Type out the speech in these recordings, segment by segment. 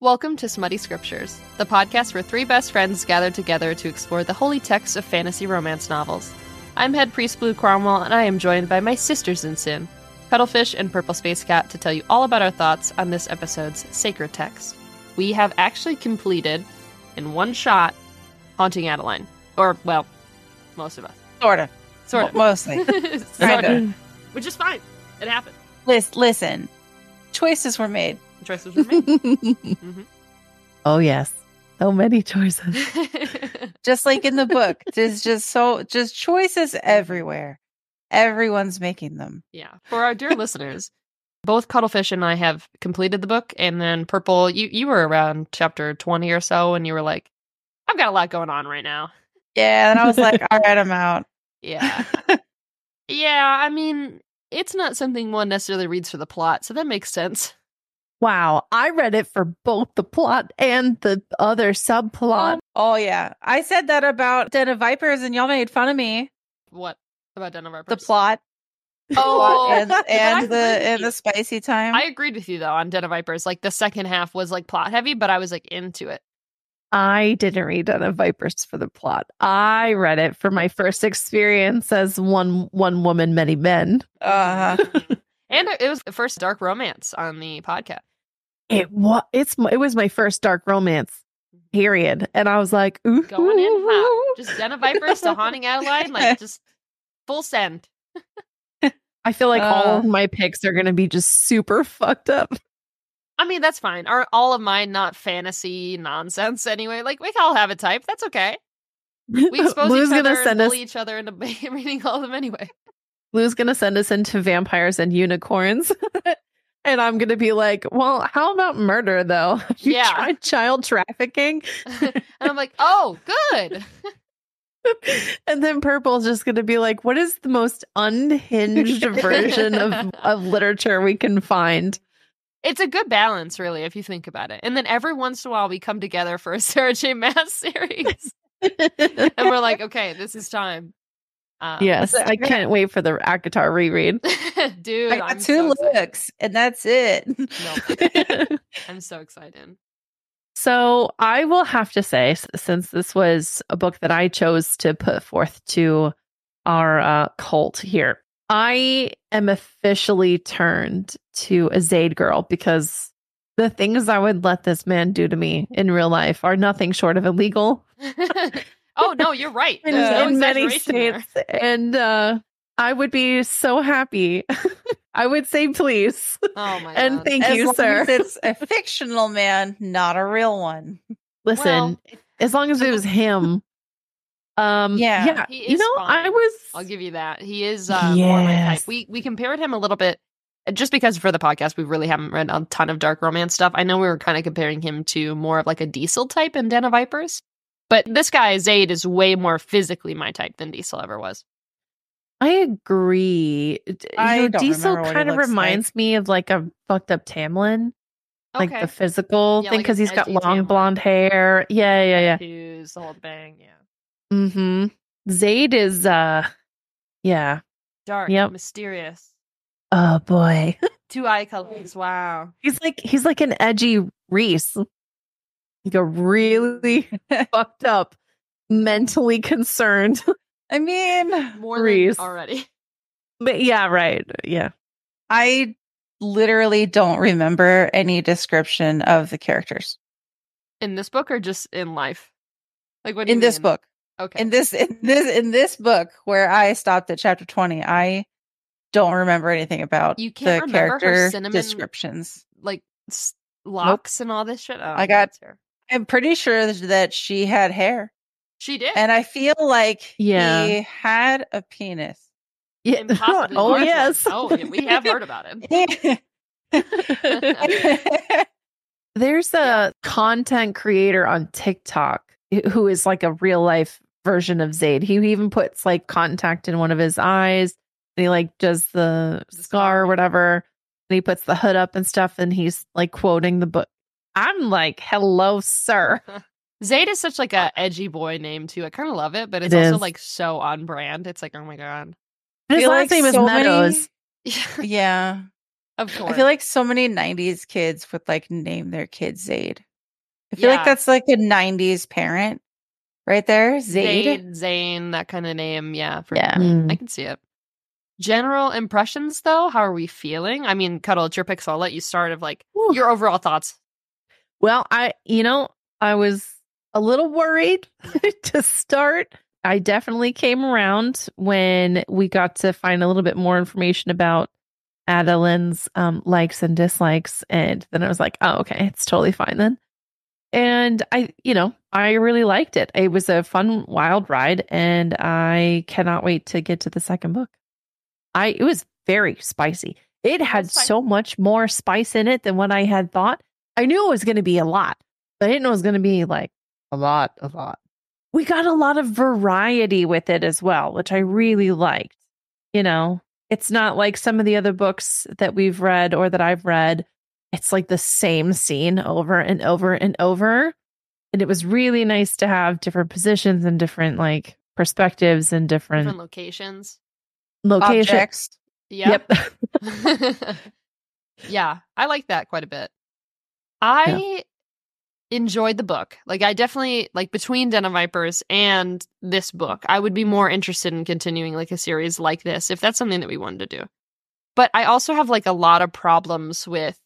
Welcome to Smutty Scriptures, the podcast where three best friends gather together to explore the holy texts of fantasy romance novels. I'm head priest Blue Cromwell, and I am joined by my sisters in sin, Cuttlefish and Purple Space Cat, to tell you all about our thoughts on this episode's sacred text. We have actually completed, in one shot, Haunting Adeline. Or, well, most of us. Sort of. Sort of. Mostly. sort of. Which is fine. It happened. Lis- listen, choices were made. Choices were made. Mhm. oh yes, so many choices. Just like in the book. There's just so, just choices everywhere. Everyone's making them. Yeah. For our dear listeners, both Cuttlefish and I have completed the book, and then Purple, you you were around chapter twenty or so, and you were like, "I've got a lot going on right now." Yeah. And I was like, all right, I'm out. Yeah, yeah. I mean, it's not something one necessarily reads for the plot, so that makes sense. Wow, I read it for both the plot and the other subplot. Oh, yeah. I said that about Den of Vipers and y'all made fun of me. What about Den of Vipers? The plot. Oh, and, and the and the spicy time. I agreed with you though on Den of Vipers. Like the second half was like plot heavy, but I was like into it. I didn't read Den of Vipers for the plot. I read it for my first experience as one one woman, many men. uh and it was the first dark romance on the podcast. It was it's it was my first dark romance. Period, and I was like, ooh, Going in hot. Just Den of Vipers to Haunting Adeline, like just full send. I feel like all Uh. of my picks are gonna be just super fucked up. I mean, that's fine. Are all of mine not fantasy nonsense anyway? Like we can all have a type. That's okay. We expose Lou's each other gonna and send us. each other into reading all of them anyway. Lou's gonna send us into vampires and unicorns. and I'm gonna be like, well, how about murder though? Yeah. tried child trafficking? and I'm like, oh, good. and then Purple's just gonna be like, what is the most unhinged version of, of literature we can find? It's a good balance, really, if you think about it. And then every once in a while, we come together for a Sarah J. Maas series, and we're like, okay, this is time. Um, yes, I can't wait for the ACOTAR reread. dude, I got I'm two so excited. looks, and that's it. No, I'm so excited. So I will have to say, since this was a book that I chose to put forth to our uh, cult here, I am officially turned to a Zade girl because the things I would let this man do to me in real life are nothing short of illegal oh no, you're right. in, There's no in many exaggeration states, and uh, I would be so happy. I would say please. Oh my and god. thank as you, long sir. as it's a fictional man, not a real one. Listen, Well- as long as it was him. Um, Yeah. yeah, He you is know, fine. I was. I'll give you that. He is uh, more. Yes. We we compared him a little bit uh, just because for the podcast we really haven't read a ton of dark romance stuff. I know we were kind of comparing him to more of like a Diesel type in Den of Vipers. But this guy Zade is way more physically my type than Diesel ever was. I agree. D- I you know, don't Diesel remember what he kind of looks reminds me of like a fucked up Tamlin, like Okay. the physical Yeah, thing, because an he's got long Tamlin. blonde hair. Yeah, yeah, yeah. Tattoos, the whole bang, yeah. Mm-hmm. Zade is, uh, yeah. Dark, Yep. mysterious. Oh boy, Two eye colors. Wow. he's like he's like an edgy Rhys, like a really fucked up, mentally concerned. I mean, More Rhys. than already. But yeah, right. Yeah. I literally don't remember any description of the characters In this book or just in life? Like what do you in this mean? book. Okay. In this in this in this book where I stopped at chapter 20, I don't remember anything about You can't the remember her character cinnamon- descriptions. like s- locks and all this shit. Oh, I got- that's her. I'm pretty sure that she had hair. She did. And I feel like Yeah. he had a penis. Yeah. And oh large yes. Oh, yeah, we have heard about it. There's a content creator on TikTok who is like a real life version of Zade. He even puts like contact in one of his eyes and he like does the The scar scar. or whatever. And he puts the hood up and stuff and he's like quoting the book. I'm like, hello, sir. Zade is such like a edgy boy name too. I kind of love it, but it's It also is. like so on brand. It's like, oh my god. His last like name is so many- Meadows. yeah. of course. I feel like so many 90s kids would like name their kids Zade. I feel Yeah. like that's like a 90s parent right there. Zade. Zade, Zane, that kind of name. Yeah. For Yeah. Mm. I can see it. General impressions, though, how are we feeling? I mean, Cuddle, it's your pick, so I'll let you start of like Whew. your overall thoughts. Well, I, you know, I was a little worried to start. I definitely came around when we got to find a little bit more information about Adeline's um, likes and dislikes. And then I was like, oh, okay, it's totally fine then. And I, you know, I really liked it. It was a fun, wild ride, and I cannot wait to get to the second book. I, it was very spicy. It had so much more spice in it than what I had thought. I knew it was going to be a lot, but I didn't know it was going to be like a lot, a lot. We got a lot of variety with it as well, which I really liked. You know, it's not like some of the other books that we've read or that I've read. It's like the same scene over and over and over. And it was really nice to have different positions and different like perspectives and different, Different locations. locations. Objects. Yep. Yep. yeah, I like that quite a bit. I enjoyed the book. Like I definitely like between Den of Vipers and this book, I would be more interested in continuing like a series like this if that's something that we wanted to do. But I also have like a lot of problems with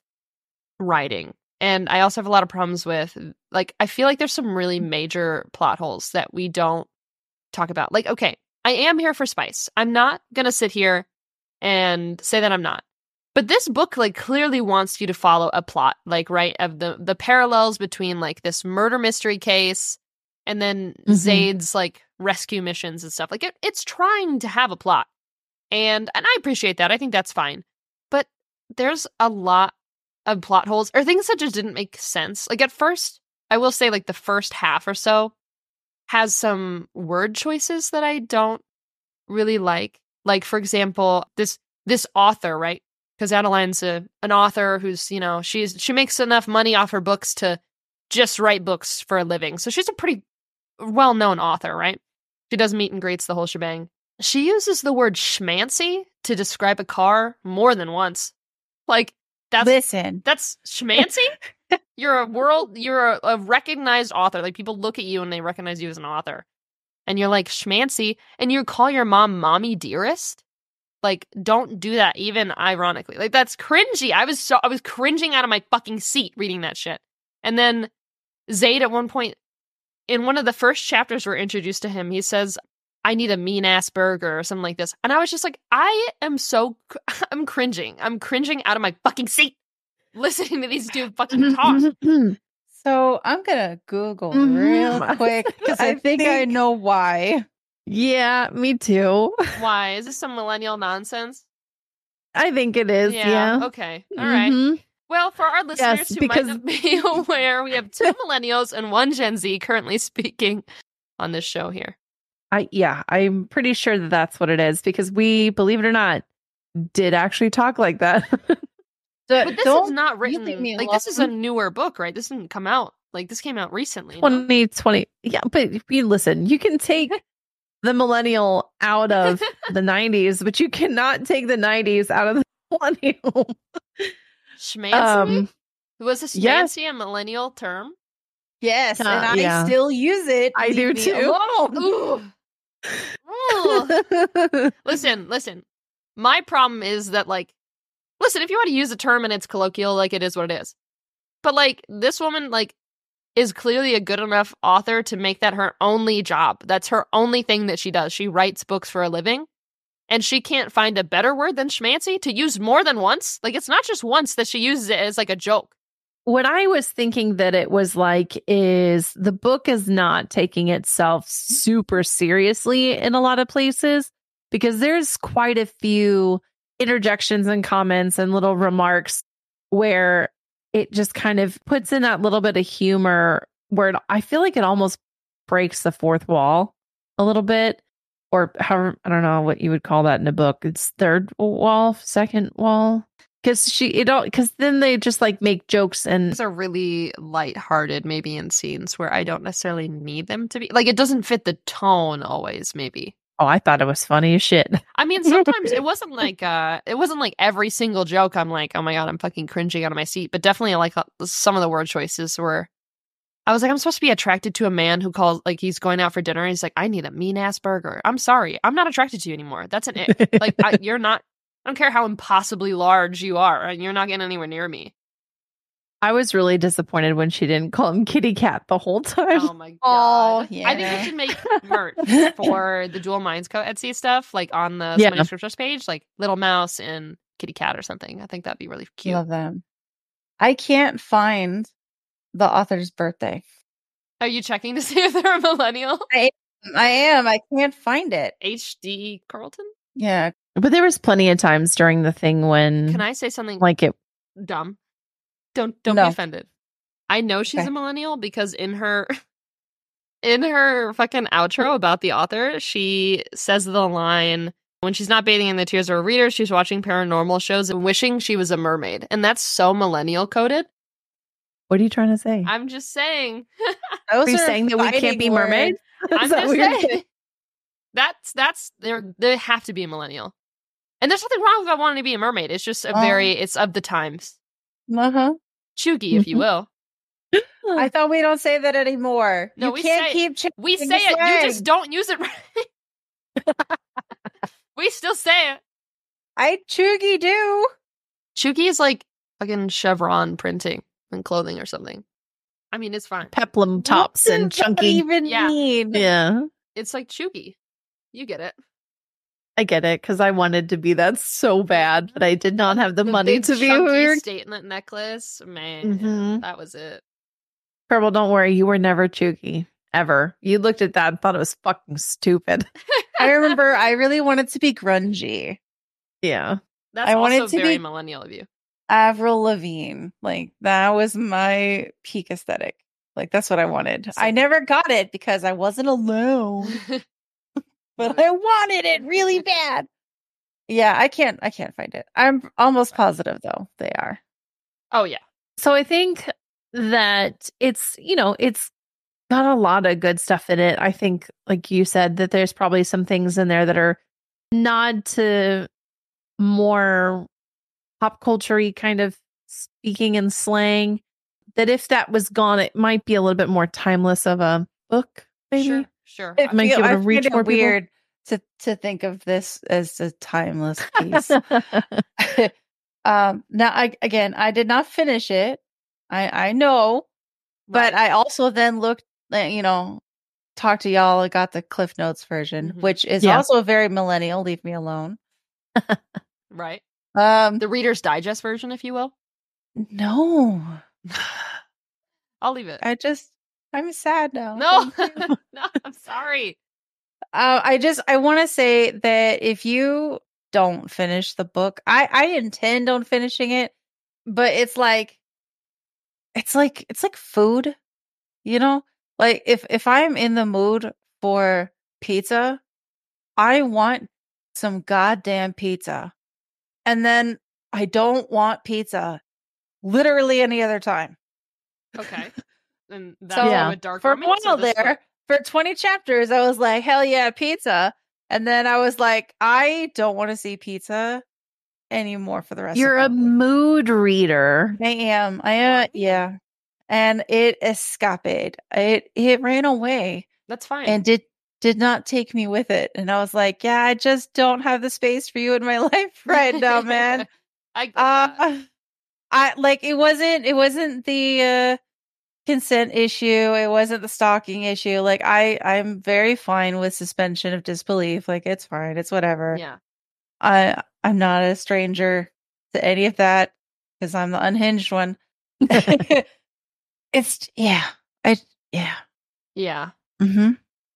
writing. And I also have a lot of problems with like I feel like there's some really major plot holes that we don't talk about. Like okay, I am here for spice. I'm not going to sit here and say that I'm not. But this book like clearly wants you to follow a plot, like right of the the parallels between like this murder mystery case and then Mhm. Zade's like rescue missions and stuff. Like it, it's trying to have a plot. And and I appreciate that. I think that's fine. But there's a lot of plot holes or things that just didn't make sense. Like at first, I will say like the first half or so has some word choices that I don't really like. Like for example, this this author, right? Because Adeline's a, an author who's you know she's she makes enough money off her books to just write books for a living. So she's a pretty well known author, right? She does meet and greets the whole shebang. She uses the word schmancy to describe a car more than once. Like that's Listen, that's schmancy. you're a world. You're a, a recognized author. Like people look at you and they recognize you as an author, and you're like schmancy, and you call your mom mommy dearest. Like, don't do that. Even ironically, like that's cringy. I was so I was cringing out of my fucking seat reading that shit. And then Zade at one point in one of the first chapters we're introduced to him, he says, I need a mean ass burger or something like this. And I was just like, I am so, I'm cringing. I'm cringing out of my fucking seat listening to these two fucking talk. so I'm gonna Google Mhm. real quick because I, I think, I know why. Yeah, me too. Why? Is this some millennial nonsense? I think it is. Yeah. Okay. All right. Mhm. Well, for our listeners Yes, who because- might not be aware, we have two millennials and one Gen Z currently speaking on this show here. I yeah, I'm pretty sure that that's what it is because we, believe it or not, did actually talk like that. D- But this is not written. leave me Like this is a newer book, right? This didn't come out. Like this came out recently. no? 2020. Yeah, but you listen, you can take the millennial out of the 90s, but you cannot take the 90s out of the millennial. Schmancy? Um, Was a yes. a millennial term? Yes, Uh, and I yeah. still use it. I do too. Ooh. Ooh. listen, listen. My problem is that like listen, if you want to use a term and it's colloquial, like it is what it is. But like this woman like is clearly a good enough author to make that her only job. That's her only thing that she does. She writes books for a living. And she can't find a better word than schmancy to use more than once. Like it's not just once that she uses it as like a joke. what I was thinking that it was like is the book is not taking itself super seriously in a lot of places because there's quite a few interjections and comments and little remarks where it just kind of puts in that little bit of humor where it, I feel like it almost breaks the fourth wall a little bit or however I don't know what you would call that in a book. It's third wall, second wall because she it all because then they just like make jokes and These are really light-hearted, maybe in scenes where I don't necessarily need them to be. Like it doesn't fit the tone always, maybe. Oh I thought it was funny as shit. I mean, sometimes it wasn't like uh it wasn't like every single joke I'm like, "Oh my god, I'm fucking cringing out of my seat." But definitely like uh, some of the word choices were I was like, I'm supposed to be attracted to a man who calls like he's going out for dinner. And he's like, I need a mean ass burger. I'm sorry, I'm not attracted to you anymore. That's an ick. like I, you're not. I don't care how impossibly large you are, and you're not getting anywhere near me. I was really disappointed when she didn't call him Kitty Cat the whole time. Oh my god! Oh, yeah. I think yeah. we should make merch for the Dual Minds Co. Etsy stuff, like on the Yeah. Smutty Scriptures page, like little mouse and kitty cat or something. I think that'd be really cute. Love them. I can't find the author's birthday. Are you checking to see if they're a millennial? I, I am. I can't find it. HD Carlton? Yeah. But there was plenty of times during the thing when Can I say something like it dumb? Don't don't No. be offended. I know she's Okay. a millennial because in her in her fucking outro about the author, she says the line when she's not bathing in the tears of her readers, she's watching paranormal shows and wishing she was a mermaid. And that's so millennial coded. what are you trying to say? I'm just saying. Those are you saying that we can't be words. mermaids? I'm just what saying. That's that's they they have to be a millennial. And there's nothing wrong with wanting to be a mermaid. It's just a Um, very it's of the times. Uh-huh. Cheugy, if you Mhm. will. I thought we don't say that anymore. No, you we can't say- keep changing We the say it, you just don't use it right. we still say it. I cheugy do. Cheugy is like fucking chevron printing and clothing or something. I mean, it's fine. Peplum tops What and does that chunky. even Yeah. mean? Yeah. It's like Cheugy. You get it. I get it because I wanted to be that so bad, but I did not have the, money big to be weird. statement necklace. Man, Mhm. that was it. Purple, don't worry, you were never cheugy ever. You looked at that and thought it was fucking stupid. I remember I really wanted to be grungy. Yeah. That's I also wanted to very be- millennial of you. Avril Lavigne. Like that was my peak aesthetic. Like that's what I wanted. I never got it because I wasn't alone, but I wanted it really bad. Yeah, I can't I can't find it. I'm almost positive though they are. oh yeah. So I think that it's, you know, it's got a lot of good stuff in it. I think, like you said, that there's probably some things in there that are nod to more pop culture kind of speaking and slang. That if that was gone, it might be a little bit more timeless of a book, maybe. Sure. Sure. I, Might feel, give it I a find reach it more people. weird to to think of this as a timeless piece. um now I again I did not finish it. I I know, but I also then looked uh, you know talked to y'all I got the Cliff Notes version, Mhm. which is Yeah. also very millennial, leave me alone. right. Um The Reader's Digest version, if you will. no. I'll leave it. I just I'm sad now. no, no, I'm sorry. Uh, I just I want to say that if you don't finish the book, I I intend on finishing it, but it's like it's like it's like food, you know? Like if if I'm in the mood for pizza, I want some goddamn pizza. And then I don't want pizza literally any other time. Okay. And that's So, Yeah. a dark for a while this there, book? for 20 chapters, I was like, hell yeah, pizza. And then I was like, I don't want to see pizza anymore for the rest of the year. You're a life. mood reader. I am. I am. Right. Yeah. And it escaped. It it ran away That's fine. and did did not take me with it. And I was like, yeah, I just don't have the space for you in my life right now, man. I get that. Uh, I like it wasn't it wasn't the uh consent issue, it wasn't the stalking issue. Like I I'm very fine with suspension of disbelief. Like it's fine. It's whatever. Yeah. I I'm not a stranger to any of that because I'm the unhinged one. it's yeah. I yeah. Yeah. mm-hmm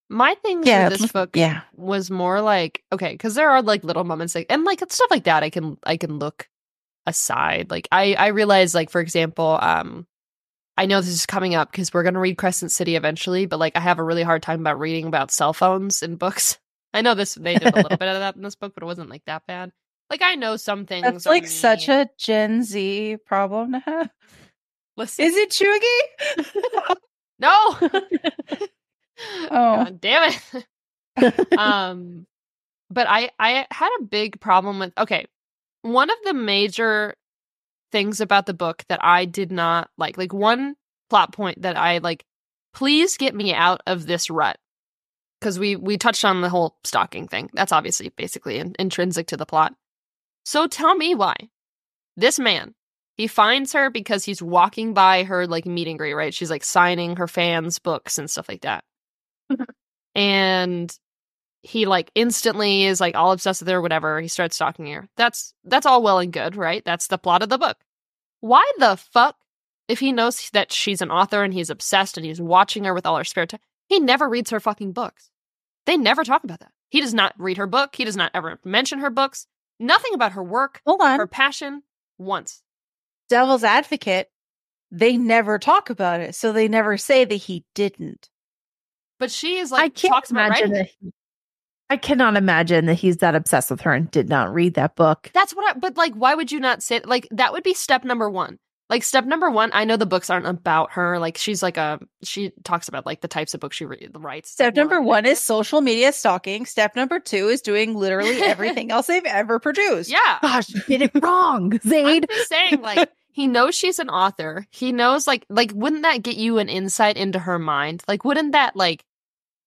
My things Yeah, with this book Yeah. was more like okay, because there are like little moments like and like stuff like that I can I can look aside. Like I I realize like for example, um I know this is coming up because we're gonna read Crescent City eventually, but like I have a really hard time about reading about cell phones in books. I know this they did a little bit of that in this book, but it wasn't like that bad. Like I know some things. That's like such a Gen Z problem to have. listen. Is it Cheugy? no. Oh. God damn it. um but i i had a big problem with okay one of the major things about the book that i did not like like one plot point that i like please get me out of this rut. Because we we touched on the whole stalking thing. That's obviously basically in, intrinsic to the plot. So tell me why this man he finds her because he's walking by her like meet and greet, right? She's like signing her fans' books and stuff like that. and he like instantly is like all obsessed with her, whatever. He starts stalking her. That's that's all well and good, right? That's the plot of the book. Why the fuck, if he knows that she's an author and he's obsessed and he's watching her with all her spare time, he never reads her fucking books. They never talk about that. He does not read her book. He does not ever mention her books. Nothing about her work, Hold on. her passion, once. Devil's advocate, they never talk about it. So they never say that he didn't. But she is like I can't talks about imagine that. he- I cannot imagine that he's that obsessed with her and did not read that book. That's what I, but like, why would you not say, like, that would be step number one. Like, step number one, I know the books aren't about her. Like, she's like a, she talks about like the types of books she re- writes. Step more number one is social media stalking. Step number two is doing literally everything else they've ever produced. Yeah. Gosh, you did it wrong, I'm Zade. saying, like, he knows she's an author. He knows, like, like, wouldn't that get you an insight into her mind? Like, wouldn't that, like,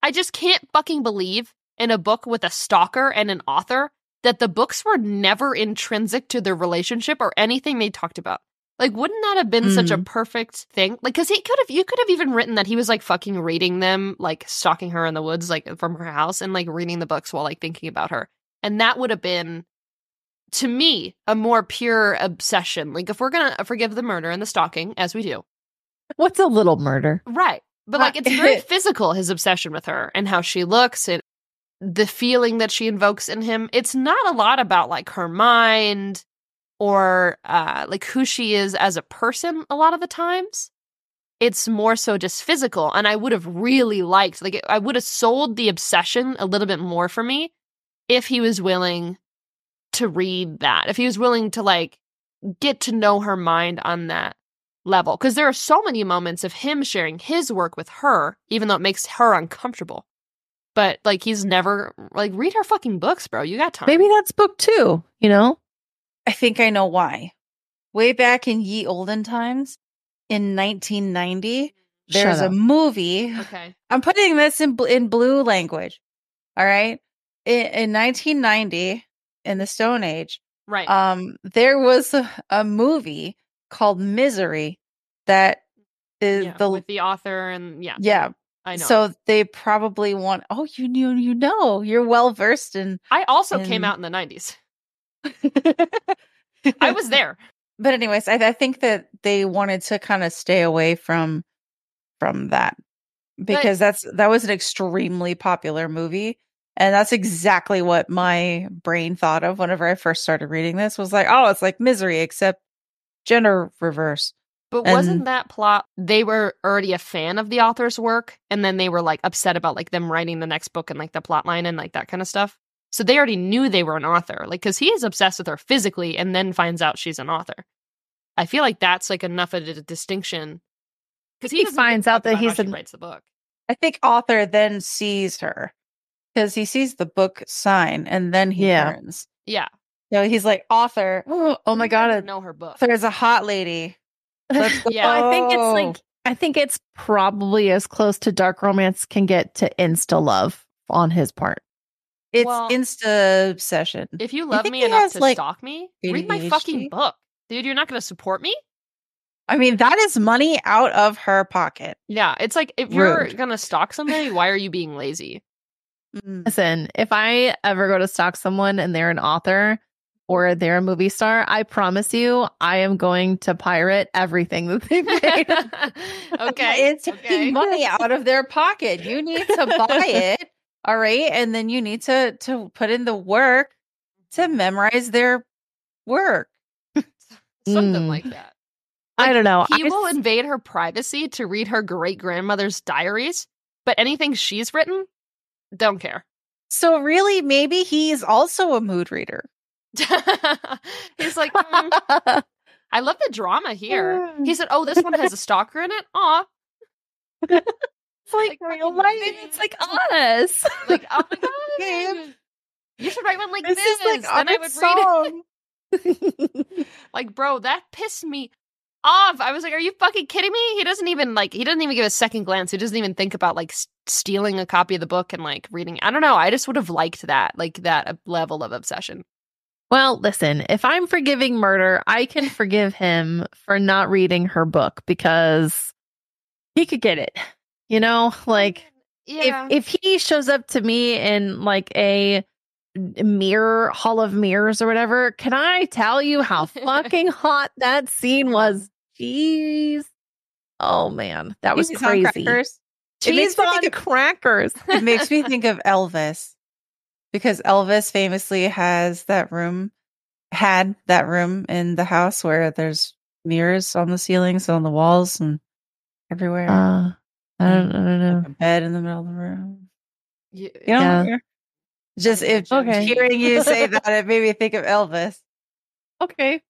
I just can't fucking believe in a book with a stalker and an author that the books were never intrinsic to their relationship or anything they talked about. Like, wouldn't that have been such a mm. perfect thing? Like, cause he could have, you could have even written that he was like fucking reading them, like stalking her in the woods, like from her house and like reading the books while like thinking about her. And that would have been, to me, a more pure obsession. Like, if we're gonna forgive the murder and the stalking, as we do, What's a little murder? Right. But like it's very physical, his obsession with her and how she looks and the feeling that she invokes in him. It's not a lot about like her mind or uh like who she is as a person a lot of the times. It's more so just physical. And I would have really liked, like, I would have sold the obsession a little bit more for me if he was willing to read that. If he was willing to, like, get to know her mind on that level because there are so many moments of him sharing his work with her even though it makes her uncomfortable but like he's never like read her fucking books bro you got time Maybe that's book two, you know? I think I know why. Way back in ye olden times, in 1990, there's Shut a movie. okay I'm putting this in bl- in blue language. All right. In, in 1990, in the Stone Age, right um, there was a, a movie called Misery that is yeah, the with the author and yeah yeah. I know So they probably want. Oh, you knew. You know. You're well versed in. i also came out in the 90s i was there but anyways, I, I think that they wanted to kind of stay away from from that because that's that was an extremely popular movie, and that's exactly what my brain thought of whenever I first started reading this. Was like, oh, it's like Misery except gender reverse. But And- wasn't that plot they were already a fan of the author's work and then they were like upset about like them writing the next book and like the plot line and like that kind of stuff so they already knew they were an author like because he is obsessed with her physically and then finds out she's an author i feel like that's like enough of a distinction because He finds out that he's he an- writes the book I think author then sees her because he sees the book sign and then he Yeah. turns. yeah So he's like, author. Oh, oh my He doesn't god, know her book there's a hot lady. Let's go. Yeah. I think it's like I think it's probably as close to dark romance can get to insta love on his part. It's Well- insta obsession. if you love think me enough has, to like, stalk me read my fucking book dude you're not going to support me I mean, that is money out of her pocket. yeah it's like if you're going to stalk somebody why are you being lazy Mm. Listen, if I ever go to stalk someone and they're an author or they're a movie star, I promise you I am going to pirate everything that they've made. okay. It's taking okay. money out of their pocket. You need to buy it. All right. And then you need to to put in the work to memorize their work. Something Mm. like that. I don't know. He I will s- invade her privacy to read her great grandmother's diaries, but anything she's written, don't care. So really, maybe he's also a mood reader. He's like, "Mm, I love the drama here. He said, "Oh, this one has a stalker in it." Aw, it's like Like, real life. It's like honest. like oh my god, Babe. you should write one like This this. is like then I would read it. song. Like, bro, that pissed me off. I was like, "Are you fucking kidding me?" He doesn't even like. He doesn't even give a second glance. He doesn't even think about like s- stealing a copy of the book and like reading. I don't know. I just would have liked that, like that uh, level of obsession. Well, listen, if I'm forgiving murder, I can forgive him for not reading her book because he could get it. You know, like Yeah. if if he shows up to me in like a mirror hall of mirrors or whatever, can I tell you how fucking hot that scene was? Jeez. Oh man, that was Cheese on crazy. crackers. Cheese on crackers. It makes me think of Elvis because Elvis famously has that room, had that room in the house where there's mirrors on the ceilings, on the walls, and everywhere. Uh, I don't, I don't know. Like a bed in the middle of the room. You- You know, Yeah. just if Okay. hearing you say that, it made me think of Elvis. Okay.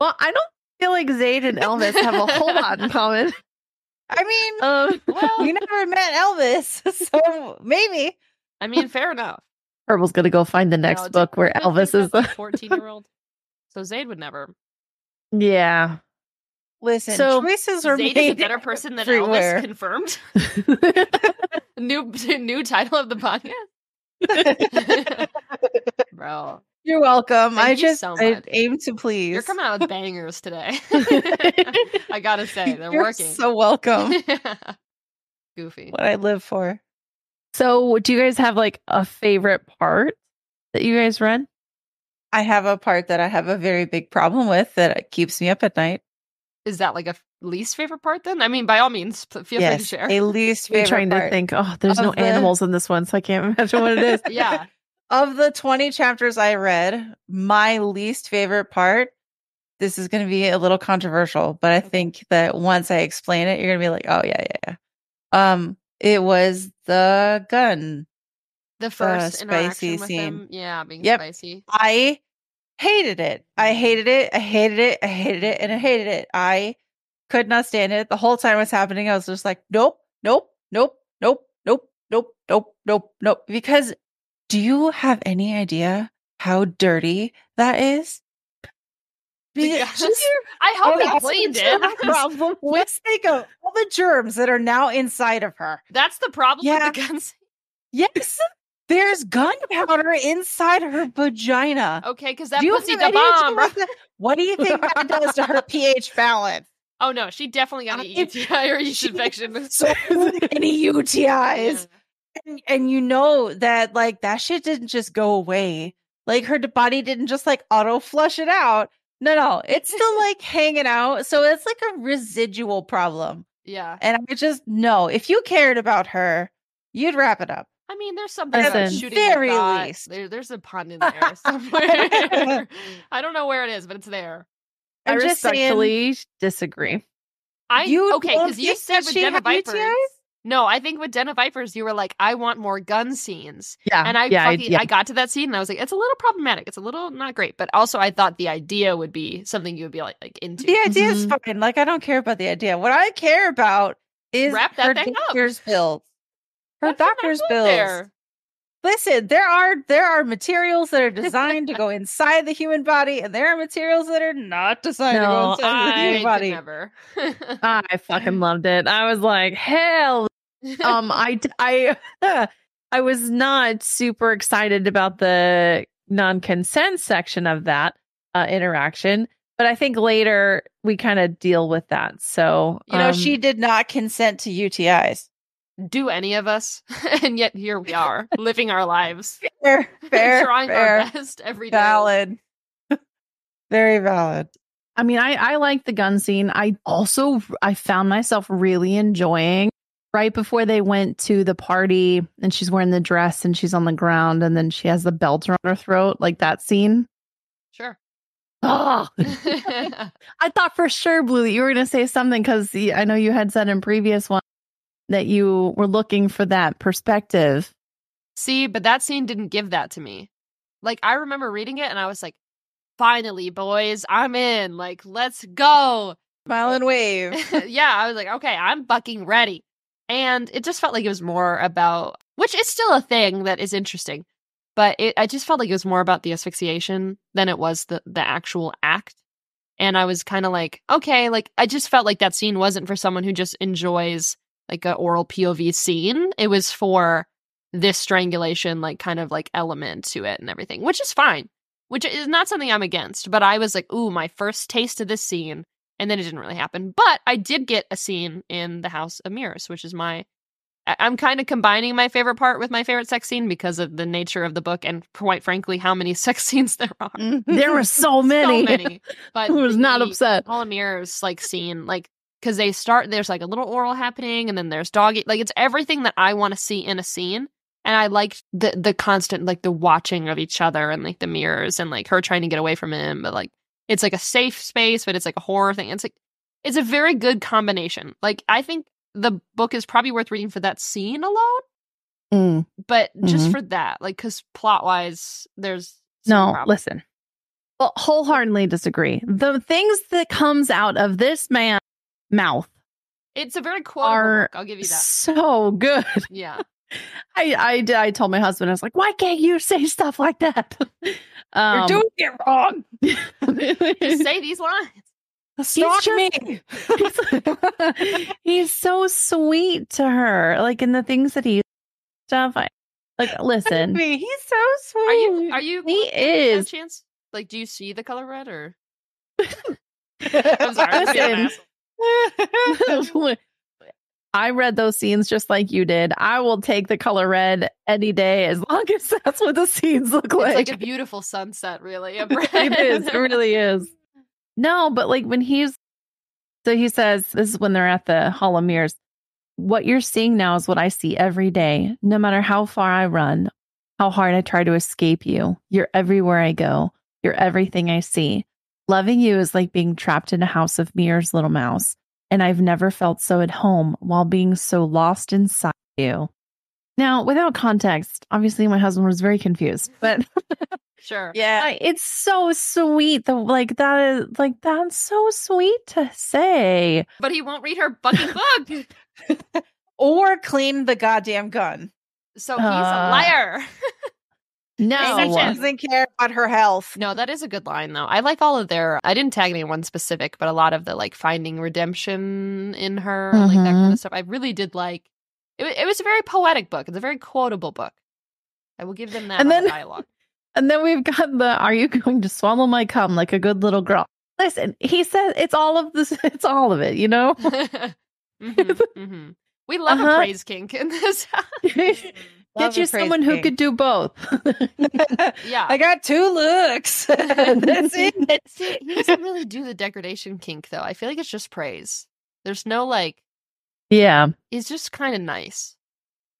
Well, I don't feel like Zade and Elvis have a whole lot in common. I mean, Um, Well, you never met Elvis, so maybe. I mean, fair enough. Purple's gonna go find the next No, book where Elvis is. The- fourteen-year-old. So Zade would never. yeah. Listen, So, choices are Zade is a better person than everywhere. Elvis. Confirmed. new new title of the podcast, bro. You're welcome. Thank I you just so I aim to please. You're coming out with bangers today. I gotta say, they're You're working. So welcome. Goofy. what I live for. So, do you guys have like a favorite part that you guys read? I have a part that I have a very big problem with that keeps me up at night. Is that like a least favorite part then? I mean, by all means, p- feel free to share. a least I'm favorite trying to think. Oh, there's no the- animals in this one, so I can't imagine what it is. yeah. Of the 20 chapters I read, my least favorite part, this is going to be a little controversial, but I think that once I explain it, you're going to be like, oh, yeah, yeah, yeah. Um, it was the gun. The first spicy with scene. him. Yeah, being Yep. spicy. I hated it. I mm-hmm. hated it. I hated it. I hated it. And I hated it. I could not stand it. The whole time it was happening, I was just like, nope, nope, nope, nope, nope, nope, nope, nope, nope. Because do you have any idea how dirty that is? Just I hope he cleaned it. problem. Let's think of all the germs that are now inside of her. That's the problem Yeah. with the guns. Yes, there's gunpowder inside her vagina. Okay, because that Do pussy the bomb. what What do you think that does to her pH balance? Oh no, she definitely got an UTI or yeast infection. So many UTIs, and, and you know that like that shit didn't just go away. Like her body didn't just like auto flush it out. No, no, it's still like hanging out. So it's like a residual problem. Yeah. And I just no. If you cared about her, you'd wrap it up. I mean, there's something about Listen. shooting Very least. There, there's a pun in there somewhere. I don't know where it is, but it's there. I I'm just saying- respectfully disagree. I You okay because you said with of Vipers. UTIs? No, I think with Den of Vipers, you were like, I want more gun scenes. Yeah. And I yeah, I- yeah. I got to that scene and I was like, it's a little problematic. It's a little not great. But also I thought the idea would be something you would be like, like into. The idea is Mhm. fine. Like I don't care about the idea. What I care about is Wrap that her thing up. doctor's bills. Her That's doctor's wrote bills. there. Listen, there are there are materials that are designed to go inside the human body, and there are materials that are not designed to go No, inside the human body. never. I fucking loved it. I was like, hell. Um, I, I, I was not super excited about the non-consent section of that uh, interaction, but I think later we kind of deal with that. So You know, um, she did not consent to UTIs. Do any of us? and yet here we are, living our lives, Fair, fair, trying fair, our best every day. valid, very valid. I mean, I I like the gun scene. I also I found myself really enjoying right before they went to the party and she's wearing the dress and she's on the ground and then she has the belt around her throat, like that scene. Sure. Oh, I thought for sure, Blue, that you were going to say something because I know you had said in previous one that you were looking for that perspective. See, but that scene didn't give that to me. Like I remember reading it and I was like, finally, boys, I'm in. Like, let's go. Smile and wave. yeah, I was like, okay, I'm fucking ready. And it just felt like it was more about, which is still a thing that is interesting, but it, I just felt like it was more about the asphyxiation than it was the, the actual act. And I was kind of like, okay, like I just felt like that scene wasn't for someone who just enjoys like a oral POV scene. It was for this strangulation, like kind of like element to it and everything, which is fine, which is not something I'm against. But I was like, ooh, my first taste of this scene. And then it didn't really happen. But I did get a scene in The House of Mirrors, which is my I'm kind of combining my favorite part with my favorite sex scene because of the nature of the book and quite frankly how many sex scenes there are. Mm, there were so many. So many. But I was not the upset. Hall of Mirrors like scene, like because they start there's like a little oral happening and then there's doggy like it's everything that I want to see in a scene. And I liked the the constant like the watching of each other and like the mirrors and like her trying to get away from him, but like it's like a safe space, but it's like a horror thing. It's like it's a very good combination. Like I think the book is probably worth reading for that scene alone, Mm, but just Mhm. for that, like because plot wise, there's no, some problems. listen. Well, wholeheartedly disagree. The things that comes out of this man's mouth It's a very quotable Are book. I'll give you that. so good. Yeah. I, I d- I told my husband I was like, why can't you say stuff like that? Um, You're doing it wrong. Just say these lines. Stalk just- me. he's, he's so sweet to her, like in the things that he stuff. I, like, listen, Me, He's so sweet. Are you are you He colorblind by any is. chance? Like do you see the color red or I'm sorry, I'm Listen. I read those scenes just like you did. I will take the color red any day as long as that's what the scenes look like. It's like. a beautiful sunset, really. it is. It really is. No, but like when he's so he says this is when they're at the Hall of Mirrors. What you're seeing now is what I see every day. No matter how far I run, how hard I try to escape you, you're everywhere I go. You're everything I see. Loving you is like being trapped in a house of mirrors, little mouse. And I've never felt so at home while being so lost inside you. Now, without context, obviously my husband was very confused, but Sure. Yeah. I- it's so sweet. The like that is like that's so sweet to say. But he won't read her fucking book. Or clean the goddamn gun. So he's a Uh, liar. No, Hey, He Jen. doesn't care about her health. No, that is a good line though. I like all of their I didn't tag anyone specific, but a lot of the like finding redemption in her, like that kind Mhm. of stuff. I really did like it, it was a very poetic book. It's a very quotable book. I will give them that And on the then- dialogue. and then we've got the "Are you going to swallow my cum like a good little girl?" Listen, he says it's all of this. It's all of it. You know. Mhm, mhm. We love a Uh-huh. praise kink in this. Get you someone who could do both. yeah. I got two looks. That's it. See, he doesn't really do the degradation kink though. I feel like it's just praise. There's no like yeah. he's just kind of nice.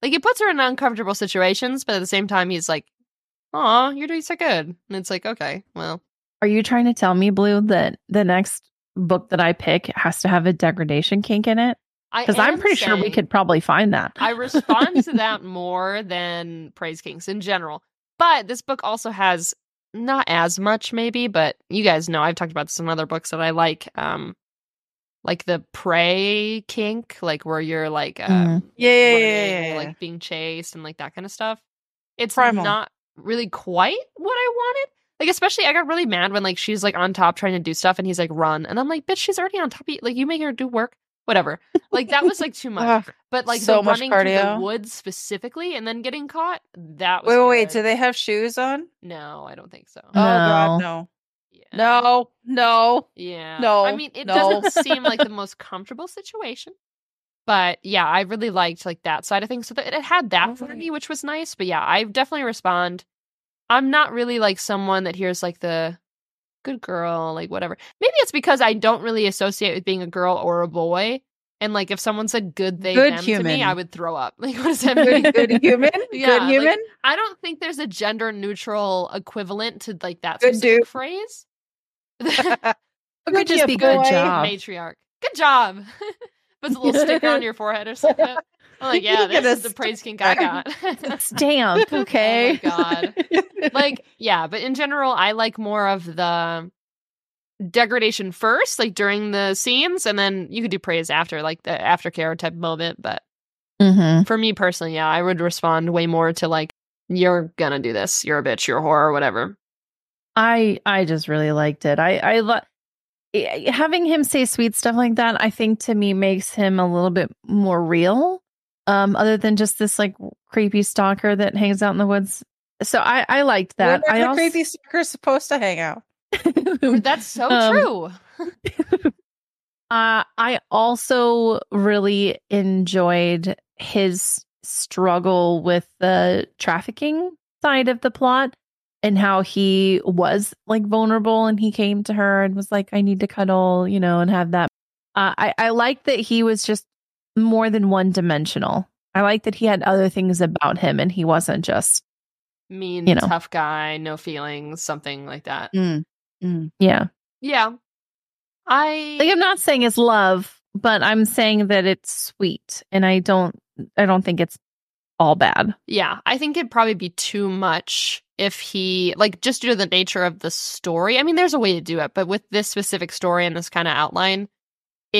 Like he puts her in uncomfortable situations, but at the same time he's like, "Aw, you're doing so good." And it's like, "Okay, well, Are you trying to tell me, Blue, that the next book that I pick has to have a degradation kink in it? Because I'm pretty sure we could probably find that. I respond to that more than praise kinks in general. But this book also has not as much, maybe, but you guys know I've talked about some other books that I like. Um, like the prey kink, like where you're like, um. Yeah, yeah, yeah, yeah, yeah. like being chased and like that kind of stuff. It's Primal. not really quite what I wanted. Like, especially, I got really mad when like she's like on top trying to do stuff, and he's like, "Run," and I'm like, "Bitch, she's already on top of you. Like, you make her do work, whatever." Like that was like too much. Ugh. But like So the much running through the woods specifically, and then getting caught, that was Wait, wait, wait. Do they have shoes on? No, I don't think so. Oh God, No. no, Yeah. no, no. Yeah. No, I mean, it no. doesn't seem like the most comfortable situation. But yeah, I really liked like that side of things. So that it had that for mm-hmm. me, which was nice. But yeah, I definitely respond. I'm not really like someone that hears like the good girl, like whatever. Maybe it's because I don't really associate with being a girl or a boy. And like if someone said good they Good them to me, human. I would throw up. Like what does that mean? Good, good human. Yeah, good like, human. I don't think there's a gender neutral equivalent to like that Good specific dude. phrase. It could just be good boy. job. matriarch. Good job. Puts a little sticker on your forehead or something. I'm like, yeah, this is the praise kink I got. Stamp, okay. Oh god. like, yeah, but in general, I like more of the degradation first, like during the scenes, and then you could do praise after, like the aftercare type moment. But hmm for me personally, yeah, I would respond way more to like, you're gonna do this, you're a bitch, you're a whore, or whatever. I I just really liked it. I I lo- eh, having him say sweet stuff like that, I think to me makes him a little bit more real. Um, other than just this like creepy stalker that hangs out in the woods. So I, I liked that. Where are I the also, creepy stalkers supposed to hang out? That's so Um, true. Uh, I also really enjoyed his struggle with the trafficking side of the plot and how he was like vulnerable and he came to her and was like, I need to cuddle, you know, and have that. Uh, I, I like that he was just more than one dimensional. I like that he had other things about him and he wasn't just, Mean, you know. tough guy, no feelings, something like that. Mm. Mm. yeah. Yeah. I Like I'm not saying it's love, but I'm saying that it's sweet and I don't, I don't think it's all bad. Yeah, I think it'd probably be too much if he like just due to the nature of the story. I mean, there's a way to do it, but with this specific story and this kind of outline,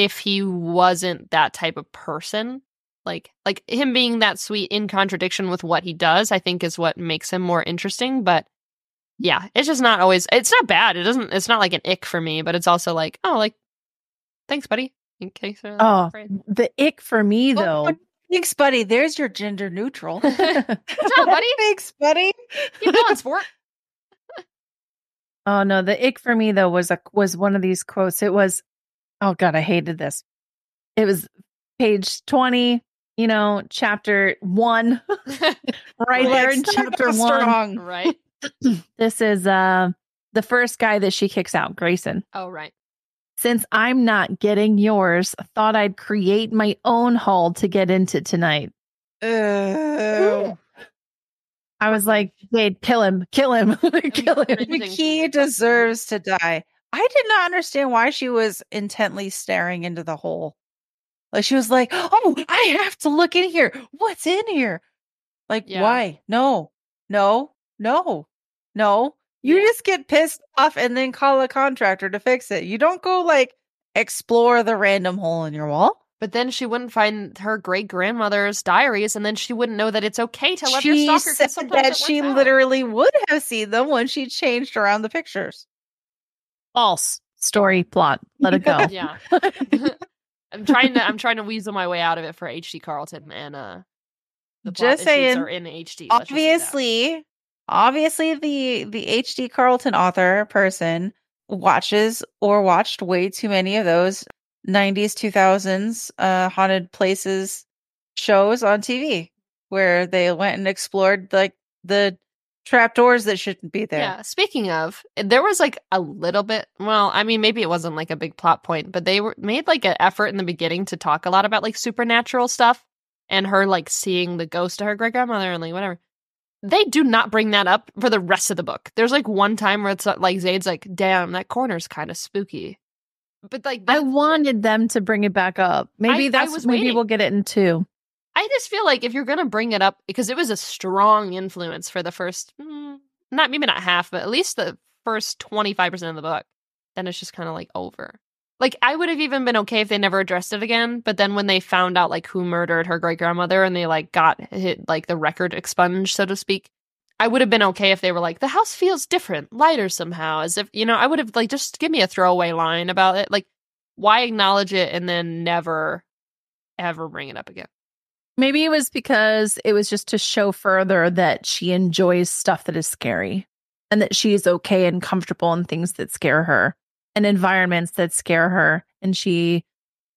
if he wasn't that type of person, like like him being that sweet in contradiction with what he does, I think is what makes him more interesting, but yeah, it's just not always it's not bad. It doesn't it's not like an ick for me, but it's also like, oh, like thanks, buddy. In case Oh, afraid. the ick for me though. Oh, thanks, buddy. There's your gender neutral. Good job, buddy. thanks, buddy. Keep going, sport. Oh no, the ick for me though was a was one of these quotes. It was, oh god, I hated this. It was page twenty, you know, chapter one, right there in chapter start one. strong. right. This is uh the first guy that she kicks out, Grayson. Oh, right. Since I'm not getting yours, thought I'd create my own hall to get into tonight. Ew. I was like, Jade, kill him, kill him, kill him. He deserves to die. I did not understand why she was intently staring into the hole. Like she was like, "Oh, I have to look in here. What's in here?" Like, Yeah. why? No, no, no, no. You Yeah. just get pissed off and then call a contractor to fix it. You don't go like explore the random hole in your wall. But then she wouldn't find her great grandmother's diaries, and then she wouldn't know that it's okay to love she your stalker. 'cause said that she out. literally would have seen them when she changed around the pictures. False story plot. Let it go. Yeah, I'm trying to. I'm trying to weasel my way out of it for HD Carlton, and uh, the Just saying, are in HD. let's just say that. obviously obviously the the hd carlton author person watches or watched way too many of those 90s 2000s uh haunted places shows on tv where they went and explored like the trapdoors that shouldn't be there Yeah. Speaking of, there was like a little bit. Well, I mean, maybe it wasn't like a big plot point, but they were made like an effort in the beginning to talk a lot about like supernatural stuff and her like seeing the ghost of her great grandmother and like whatever. They do not bring that up for the rest of the book. There's like one time where it's uh, like Zade's like, "Damn, that corner's kind of spooky," but like I wanted them to bring it back up. Maybe I- I that's was maybe waiting. we'll get it in two. I just feel like if you're gonna bring it up because it was a strong influence for the first, mm, not maybe not half, but at least the first twenty five percent of the book, then it's just kind of like over. Like I would have even been okay if they never addressed it again, but then when they found out like who murdered her great grandmother and they like got hit like the record expunged, so to speak, I would have been okay if they were like the house feels different, lighter somehow, as if you know I would have like just give me a throwaway line about it, like why acknowledge it and then never ever bring it up again. Maybe it was because it was just to show further that she enjoys stuff that is scary and that she is okay and comfortable in things that scare her and environments that scare her. And she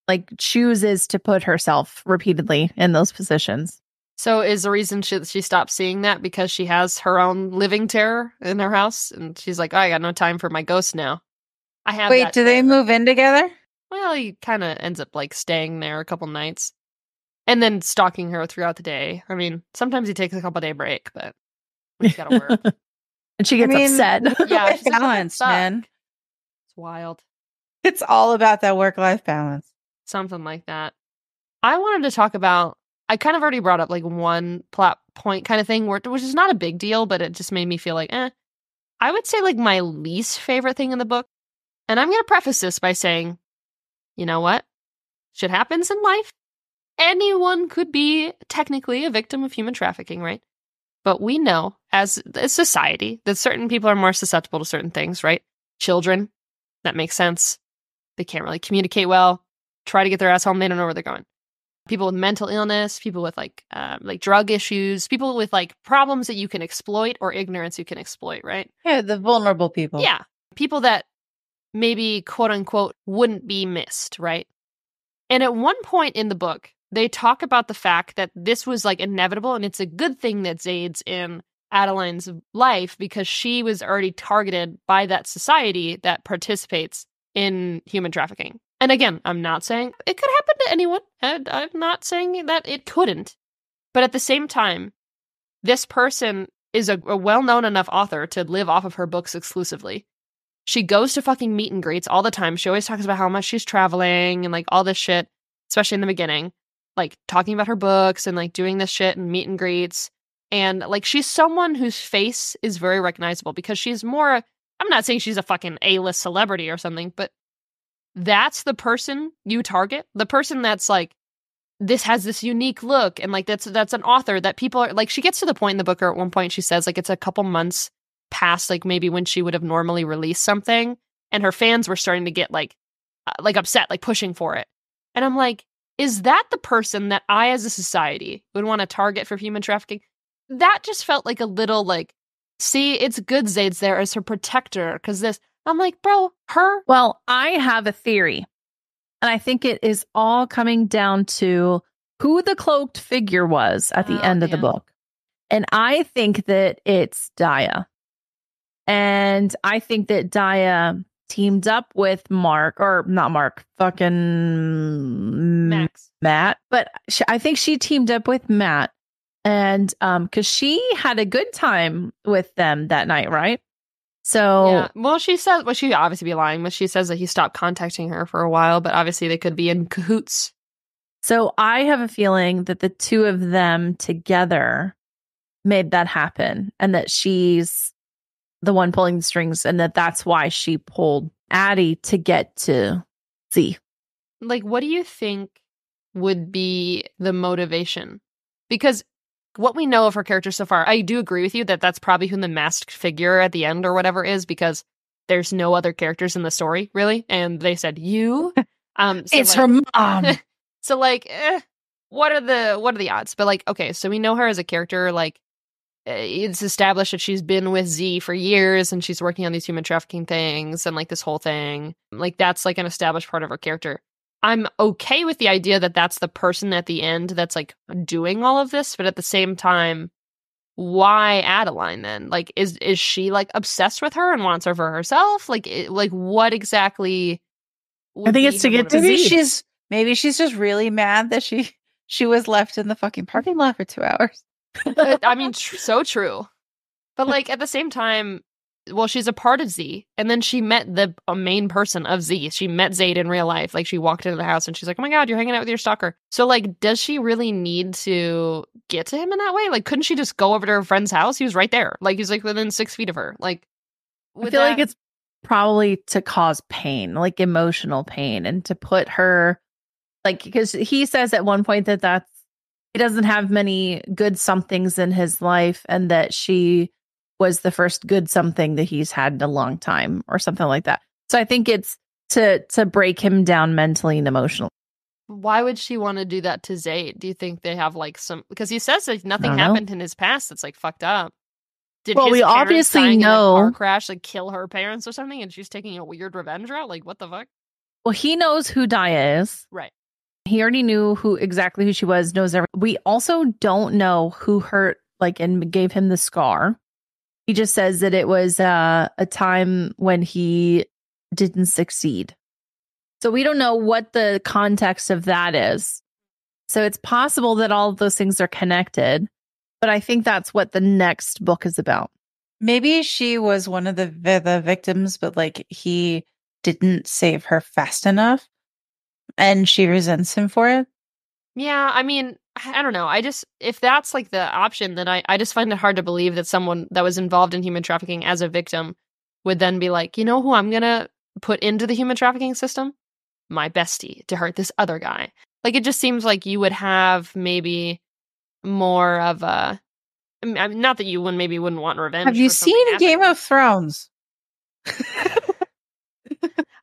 like chooses to put herself repeatedly in those positions. So is the reason she she stopped seeing that because she has her own living terror in her house, and she's like, oh, I got no time for my ghost now. I have. wait that do they move in together Well, he kind of ends up like staying there a couple nights, and then stalking her throughout the day. I mean, sometimes he takes a couple day break, but he's got to work. and she gets I mean, upset. Yeah, she's like, balance man it's wild, it's all about that work-life balance something like that. I wanted to talk about. I kind of already brought up like one plot point kind of thing, where which is not a big deal, but it just made me feel like, eh. I would say like my least favorite thing in the book, and I'm going to preface this by saying, you know what? Shit happens in life. Anyone could be technically a victim of human trafficking, right? But we know as a society that certain people are more susceptible to certain things, right? Children, that makes sense. they can't really communicate well, try to get their ass home, they don't know where they're going. People with mental illness, people with like um, like drug issues, people with like problems that you can exploit or ignorance you can exploit, right? Yeah, the vulnerable people. Yeah. People that maybe quote unquote wouldn't be missed, right? And at one point in the book, they talk about the fact that this was like inevitable and it's a good thing that Zade's in Adeline's life because she was already targeted by that society that participates in human trafficking. And again, I'm not saying it could happen to anyone, and I'm not saying that it couldn't. But at the same time, this person is a, a well known enough author to live off of her books exclusively. She goes to fucking meet and greets all the time. She always talks about how much she's traveling and like all this shit, especially in the beginning, like talking about her books and like doing this shit and meet and greets. And like she's someone whose face is very recognizable because she's more, I'm not saying she's a fucking A list celebrity or something, but that's the person you target. The person that's like, this has this unique look and like that's that's an author that people are like she gets to the point in the book or at one point she says like it's a couple months past like maybe when she would have normally released something and her fans were starting to get like uh, like upset like pushing for it and i'm like is that the person that i as a society would want to target for human trafficking that just felt like a little like see it's good zade's there as her protector because this i'm like bro her Well, I have a theory. And I think it is all coming down to who the cloaked figure was at the Oh, end of the book. And I think that it's Daya. And I think that Daya teamed up with Mark, or not Mark, fucking max Matt. But sh I think she teamed up with Matt. And um, because she had a good time with them that night, right? So Yeah. Well, she says, well, she obviously be lying, but she says that he stopped contacting her for a while, but obviously they could be in cahoots. So I have a feeling that the two of them together made that happen and that she's the one pulling the strings and that that's why she pulled Addie to get to Z. Like, what do you think would be the motivation? Because what we know of her character so far, I do agree with you that that's probably who the masked figure at the end or whatever is because there's no other characters in the story, really. And they said, you. Um, so, it's like- her mom. So like, eh, what are the what are the odds? But like, okay, so we know her as a character. Like, Eh, it's established that she's been with Z for years, and she's working on these human trafficking things, and like this whole thing. Like that's like an established part of her character. I'm okay with the idea that that's the person at the end that's like doing all of this, but at the same time, why Adeline then? Like, is is she like obsessed with her and wants her for herself? Like, it, like what exactly? I think it's to get to motivation? maybe Z. she's maybe she's just really mad that she she was left in the fucking parking lot for two hours. Uh, I mean, tr- so true. But like at the same time, well, she's a part of Z, and then she met the uh, main person of Z. She met Zade in real life. Like she walked into the house, and she's like, "Oh my god, you're hanging out with your stalker." So like, does she really need to get to him in that way? Like, couldn't she just go over to her friend's house? He was right there. Like he's like within six feet of her. Like, I feel like it's probably to cause pain, like emotional pain, and to put her, like, because he says at one point that that's he doesn't have many good somethings in his life, and that she was the first good something that he's had in a long time, or something like that. So I think it's to to break him down mentally and emotionally. why would she want to do that to Zade? Do you think they have like some? Because he says like nothing don't know. happened in his past that's like fucked up. Did Well, his we parents obviously know- car crash like kill her parents or something, and she's taking a weird revenge route? Like what the fuck? Well, he knows who Daya is. Right. He already knew who exactly who she was. Knows every. We also don't know who hurt like and gave him the scar. He just says that it was uh, a time when he didn't succeed. So we don't know what the context of that is. So it's possible that all of those things are connected, but I think that's what the next book is about. Maybe she was one of the the victims, but like he didn't save her fast enough, and she resents him for it. Yeah, I mean, I don't know. I just if that's like the option, then I I just find it hard to believe that someone that was involved in human trafficking as a victim would then be like, you know, who I'm gonna put into the human trafficking system? My bestie to hurt this other guy. Like it just seems like you would have maybe more of a. I mean, not that you would maybe wouldn't want revenge. Have you seen Game of Thrones? I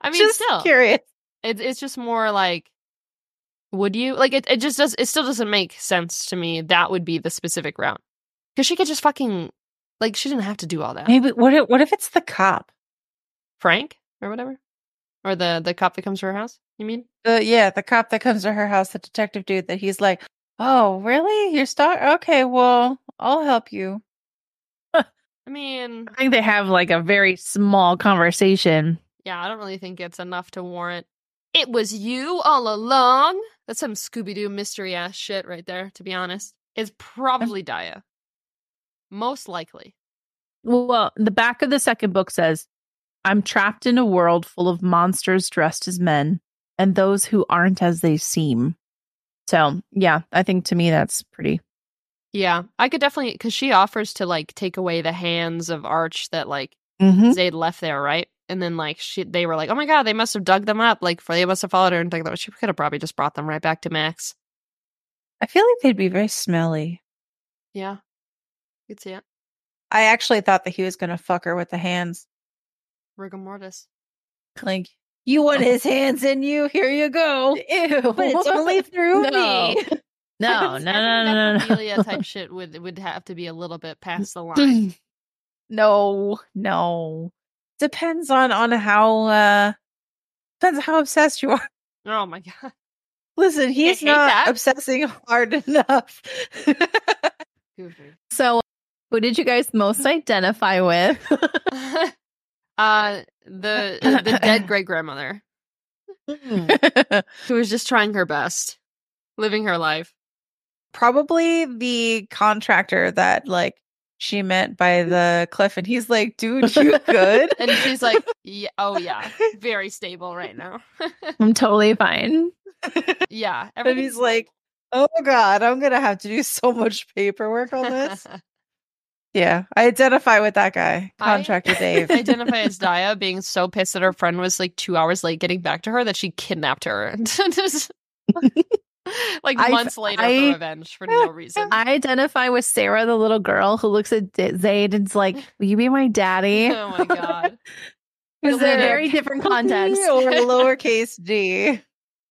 mean, Just still, curious. It's it's just more like, would you like it? It just does. It still doesn't make sense to me. That would be the specific route because she could just fucking like she didn't have to do all that. Maybe what if what if it's the cop? Frank or whatever, or the the cop that comes to her house. You mean? The yeah, the cop that comes to her house, the detective dude that he's like, Oh, really? You're stuck? okay, well, I'll help you. I mean, I think they have like a very small conversation. yeah, I don't really think it's enough to warrant. It was you all along. That's some Scooby Doo mystery ass shit right there. To be honest, it's probably Daya. Most likely. Well, the back of the second book says, I'm trapped in a world full of monsters dressed as men and those who aren't as they seem. So, yeah, I think to me that's pretty. Yeah, I could definitely because she offers to like take away the hands of Arch that like Mm-hmm. Zade left there, right? And then like she, they were like, oh my god, they must have dug them up. Like, for they must have followed her and dug them. She could have probably just brought them right back to Max. I feel like they'd be very smelly. Yeah, you could see it. I actually thought that he was gonna fuck her with the hands. Rigor mortis. Like, you want his hands in you? Here you go. Ew. But it's only through No. me. No, no, no, no, no, necrophilia no. type shit would would have to be a little bit past the line. No, no. Depends on on how uh depends how obsessed you are. oh my god. Listen, he's not that. obsessing hard enough. So, who did you guys most identify with? uh, the the dead great grandmother who was just trying her best, living her life. Probably the contractor that like she met by the cliff and he's like, dude, you good? And she's like, yeah, "Oh yeah, very stable right now." I'm totally fine. yeah, and he's like, Oh god, I'm gonna have to do so much paperwork on this. yeah, I identify with that guy, I contractor Dave. identify as Daya being so pissed that her friend was like two hours late getting back to her that she kidnapped her and just like I- months later I- for revenge for no reason. I identify with Sarah, the little girl who looks at D- Zade and's like, Will you be my daddy? oh my god. Was It's a very different context. or lowercase d?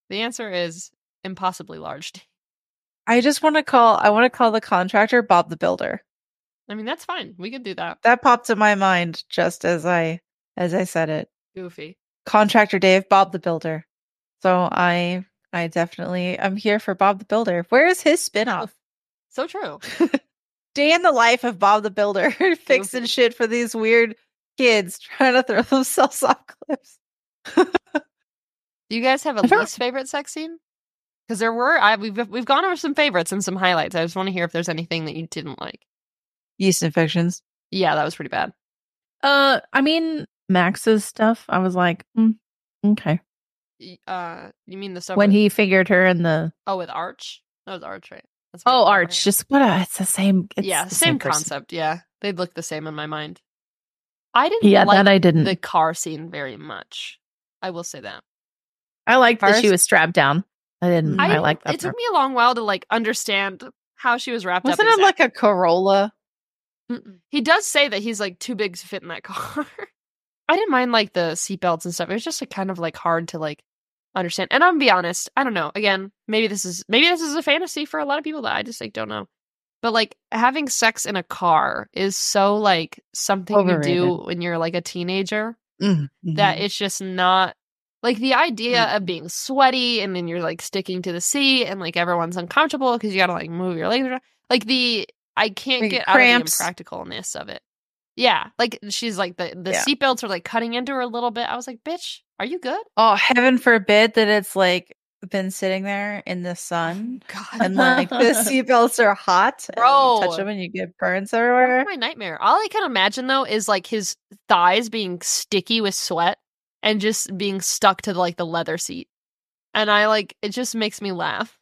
The answer is impossibly large. I just want to call. I want to call the contractor Bob the Builder. I mean, that's fine. We could do that. That popped in my mind just as I as I said it. Goofy. Contractor Dave, Bob the Builder. So I I definitely am here for Bob the Builder. Where is his spinoff? So true. Day in the life of Bob the Builder, fixing shit for these weird kids trying to throw themselves off cliffs. Do you guys have a don't- least favorite sex scene? Because there were, I we've we've gone over some favorites and some highlights. I just want to hear if there's anything that you didn't like. Yeast infections. Yeah, that was pretty bad. Uh, I mean, Max's stuff, I was like, mm, okay. Uh, you mean the stuff When with- he figured her in the Oh, with Arch. That was Arch, right? Oh arch, just what a, it's the same. It's yeah, the same, person. concept. Yeah, they'd look the same in my mind. I didn't Yeah, like that I didn't. the car scene very much. I will say that. I liked that she was strapped down. I didn't. I, I, like that. It took me a long while to like understand how she was wrapped Wasn't up. it like a Corolla? Mm-mm. He does say that he's like too big to fit in that car. I didn't mind like the seatbelts and stuff. It was just like kind of like hard to like understand. And I'm gonna be honest, I don't know. Again, maybe this is maybe this is a fantasy for a lot of people that I just like don't know. But like having sex in a car is so like something you do when you're like a teenager Mm, that mhm. it's just not like the idea of being sweaty and then you're like sticking to the seat and like everyone's uncomfortable because you gotta like move your legs around. Like the I can't Like get cramps. out of the impracticalness of it. Yeah, like she's like the the Yeah. seatbelts are like cutting into her a little bit. I was like, bitch, are you good? Oh, heaven forbid that it's like been sitting there in the oh sun God, and like the seatbelts are hot. and Bro. you touch them and you get burns That's everywhere. my nightmare. All I can imagine though is like his thighs being sticky with sweat and just being stuck to like the leather seat. And I like it just makes me laugh.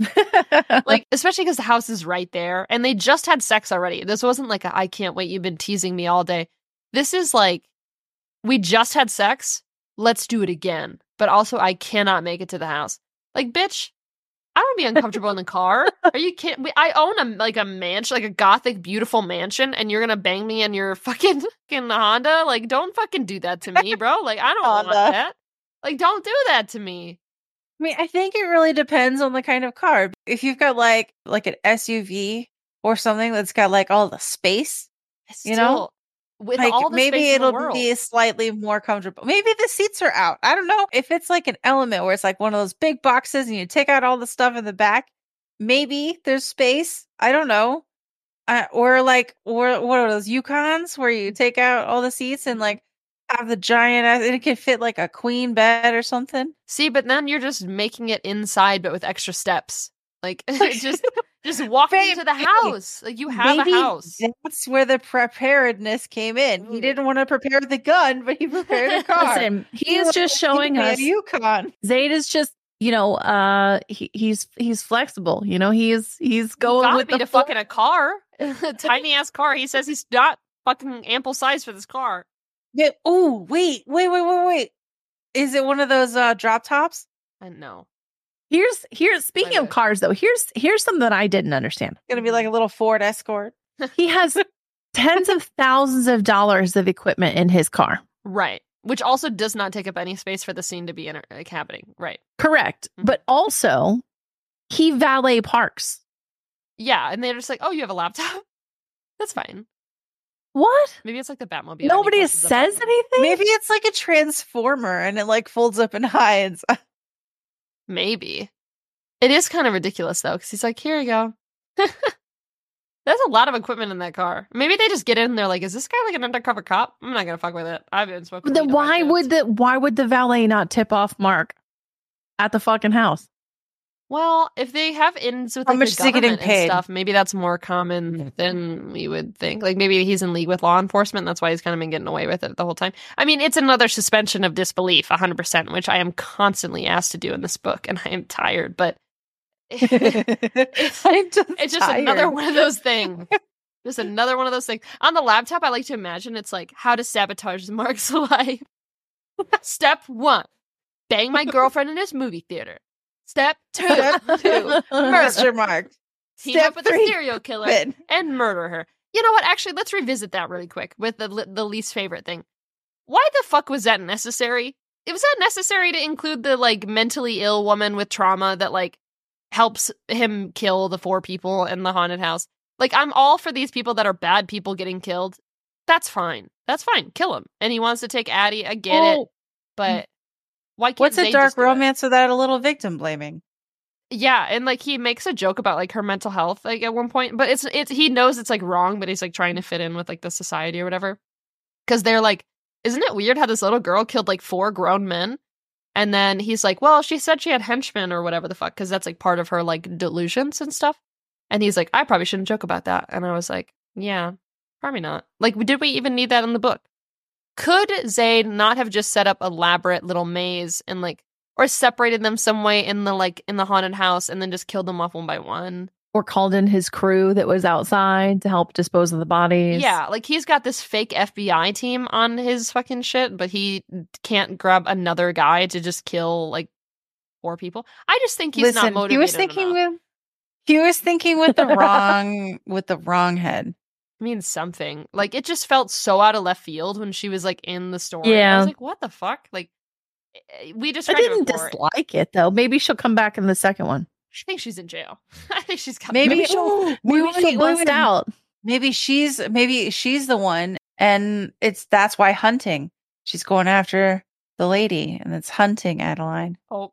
like especially because the house is right there and they just had sex already. This wasn't like I can't wait you've been teasing me all day. This is like we just had sex let's do it again but also i cannot make it to the house. Like bitch i don't be uncomfortable in the car. Are you kidding we, i own a like a mansion like a gothic beautiful mansion and you're gonna bang me in your fucking, fucking honda? Like don't fucking do that to me bro. Like i don't want that. Like, don't do that to me. I mean, I think it really depends on the kind of car. If you've got like like an SUV or something that's got like all the space, You know? With like all the maybe space in the it'll be slightly more comfortable. Maybe the seats are out. I don't know. If it's like an element where it's like one of those big boxes and you take out all the stuff in the back, maybe there's space. I don't know. Uh, or like or what are those Yukons where you take out all the seats and like have the giant ass and it can fit like a queen bed or something. See, but then you're just making it inside, but with extra steps. Like, just just walk Babe, into the house. Like, you have Maybe a house. That's where the preparedness came in. He didn't want to prepare the gun, but he prepared a car. Listen, he is just showing a us Yukon. Zade is just, you know, uh he, he's he's flexible. You know, he's he's You going gotta with be the to flow. fucking a car, a tiny ass car. He says he's not fucking ample size for this car. Yeah. Oh, wait, wait, wait, wait, wait. Is it one of those uh drop tops? I know. Here's here's speaking of cars though. Here's here's something that I didn't understand. Gonna be like a little Ford Escort. He has tens of thousands of dollars of equipment in his car. right. Which also does not take up any space for the scene to be in, like, happening. Right. Correct. Mhm. But also he valet parks. Yeah, and they're just like, "Oh, you have a laptop? That's fine. What? Maybe it's like the Batmobile." Nobody says anything? Maybe it's like a transformer and it like folds up and hides. Maybe. It is kind of ridiculous though, because he's like, "Here you go." There's a lot of equipment in that car. Maybe they just get in. and They're like, "Is this guy like an undercover cop? I'm not gonna fuck with it. I've been smoking." Then weed on my why would the why would the valet not tip off Mark at the fucking house? Well, if they have ins with How like, much the government and paid? stuff, maybe that's more common than we would think. Like maybe he's in league with law enforcement. That's why he's kind of been getting away with it the whole time. I mean, it's another suspension of disbelief, 100%, which I am constantly asked to do in this book, and I am tired. But it's, I'm just it's just tired. another one of those things. Just another one of those things. On the laptop, I like to imagine it's like how to sabotage Mark's life. Step one: bang my girlfriend in his movie theater. Step two: Step two Mr. Mark. team Step up with a three, serial killer and murder her. You know what? Actually, let's revisit that really quick with the the least favorite thing. Why the fuck was that necessary? It was that necessary to include the like mentally ill woman with trauma that like helps him kill the four people in the haunted house. Like I'm all for these people that are bad people getting killed. That's fine. That's fine. Kill him. And he wants to take Addie. I get it. Oh, But why can't What's a dark just do it? romance without a little victim blaming? Yeah, and like he makes a joke about like her mental health like at one point, but it's it's he knows it's like wrong, but he's like trying to fit in with like the society or whatever. Cuz they're like, isn't it weird how this little girl killed like four grown men? And then he's like, "Well, she said she had henchmen or whatever the fuck cuz that's like part of her like delusions and stuff." And he's like, "I probably shouldn't joke about that." And I was like, "Yeah, probably not." Like did we even need that in the book? Could Zade not have just set up elaborate little maze and like or separated them some way in the like in the haunted house and then just killed them off one by one. Or called in his crew that was outside to help dispose of the bodies. Yeah, like he's got this fake FBI team on his fucking shit, but he can't grab another guy to just kill like four people. I just think he's not Listen, motivated. he was thinking enough. with he was thinking with the wrong with the wrong head. I mean something. Like it just felt so out of left field when she was like in the story. Yeah, I Yeah. was like, what the fuck? Like eh, we just I didn't dislike it though. Maybe she'll come back in the second one. I think she's in jail. I think she's got Maybe, Maybe she'll- maybe, Maybe wait, she'll bust out. Maybe she's maybe she's the one, and it's that's why hunting. She's going after the lady, and it's hunting Adeline. Oh,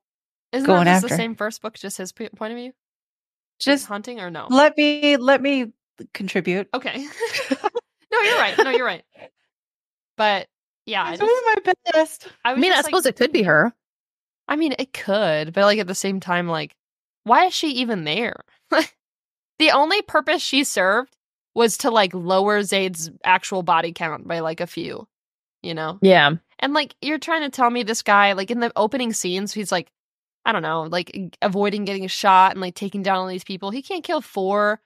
isn't Going that just the same first book, just his p- point of view? Just hunting or no? let me let me contribute. Okay. no, you're right. No, you're right. But yeah, I, I'm doing my best. I I was mean, I just suppose like, it could be her. I mean, it could, but like at the same time, like, why is she even there? the only purpose she served was to like lower Zade's actual body count by like a few, you know? Yeah. And like, you're trying to tell me this guy, like in the opening scenes, he's like, I don't know, like avoiding getting shot and like taking down all these people. He can't kill four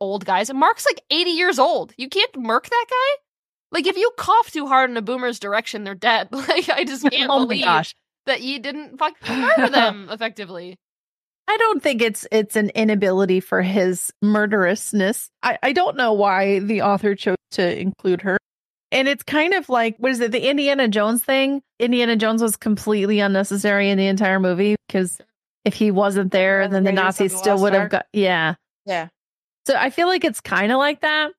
old guys. And Mark's like 80 years old. You can't murk that guy? Like, if you cough too hard in a boomer's direction, they're dead. Like, I just can't oh my believe gosh. that you didn't fucking murder them effectively. I don't think it's it's an inability for his murderousness. I, I don't know why the author chose to include her. and it's kind of like what is it? The Indiana Jones thing. Indiana Jones was completely unnecessary in the entire movie because if he wasn't there, then the Nazis still would have got. Yeah. Yeah. So I feel like it's kind of like that,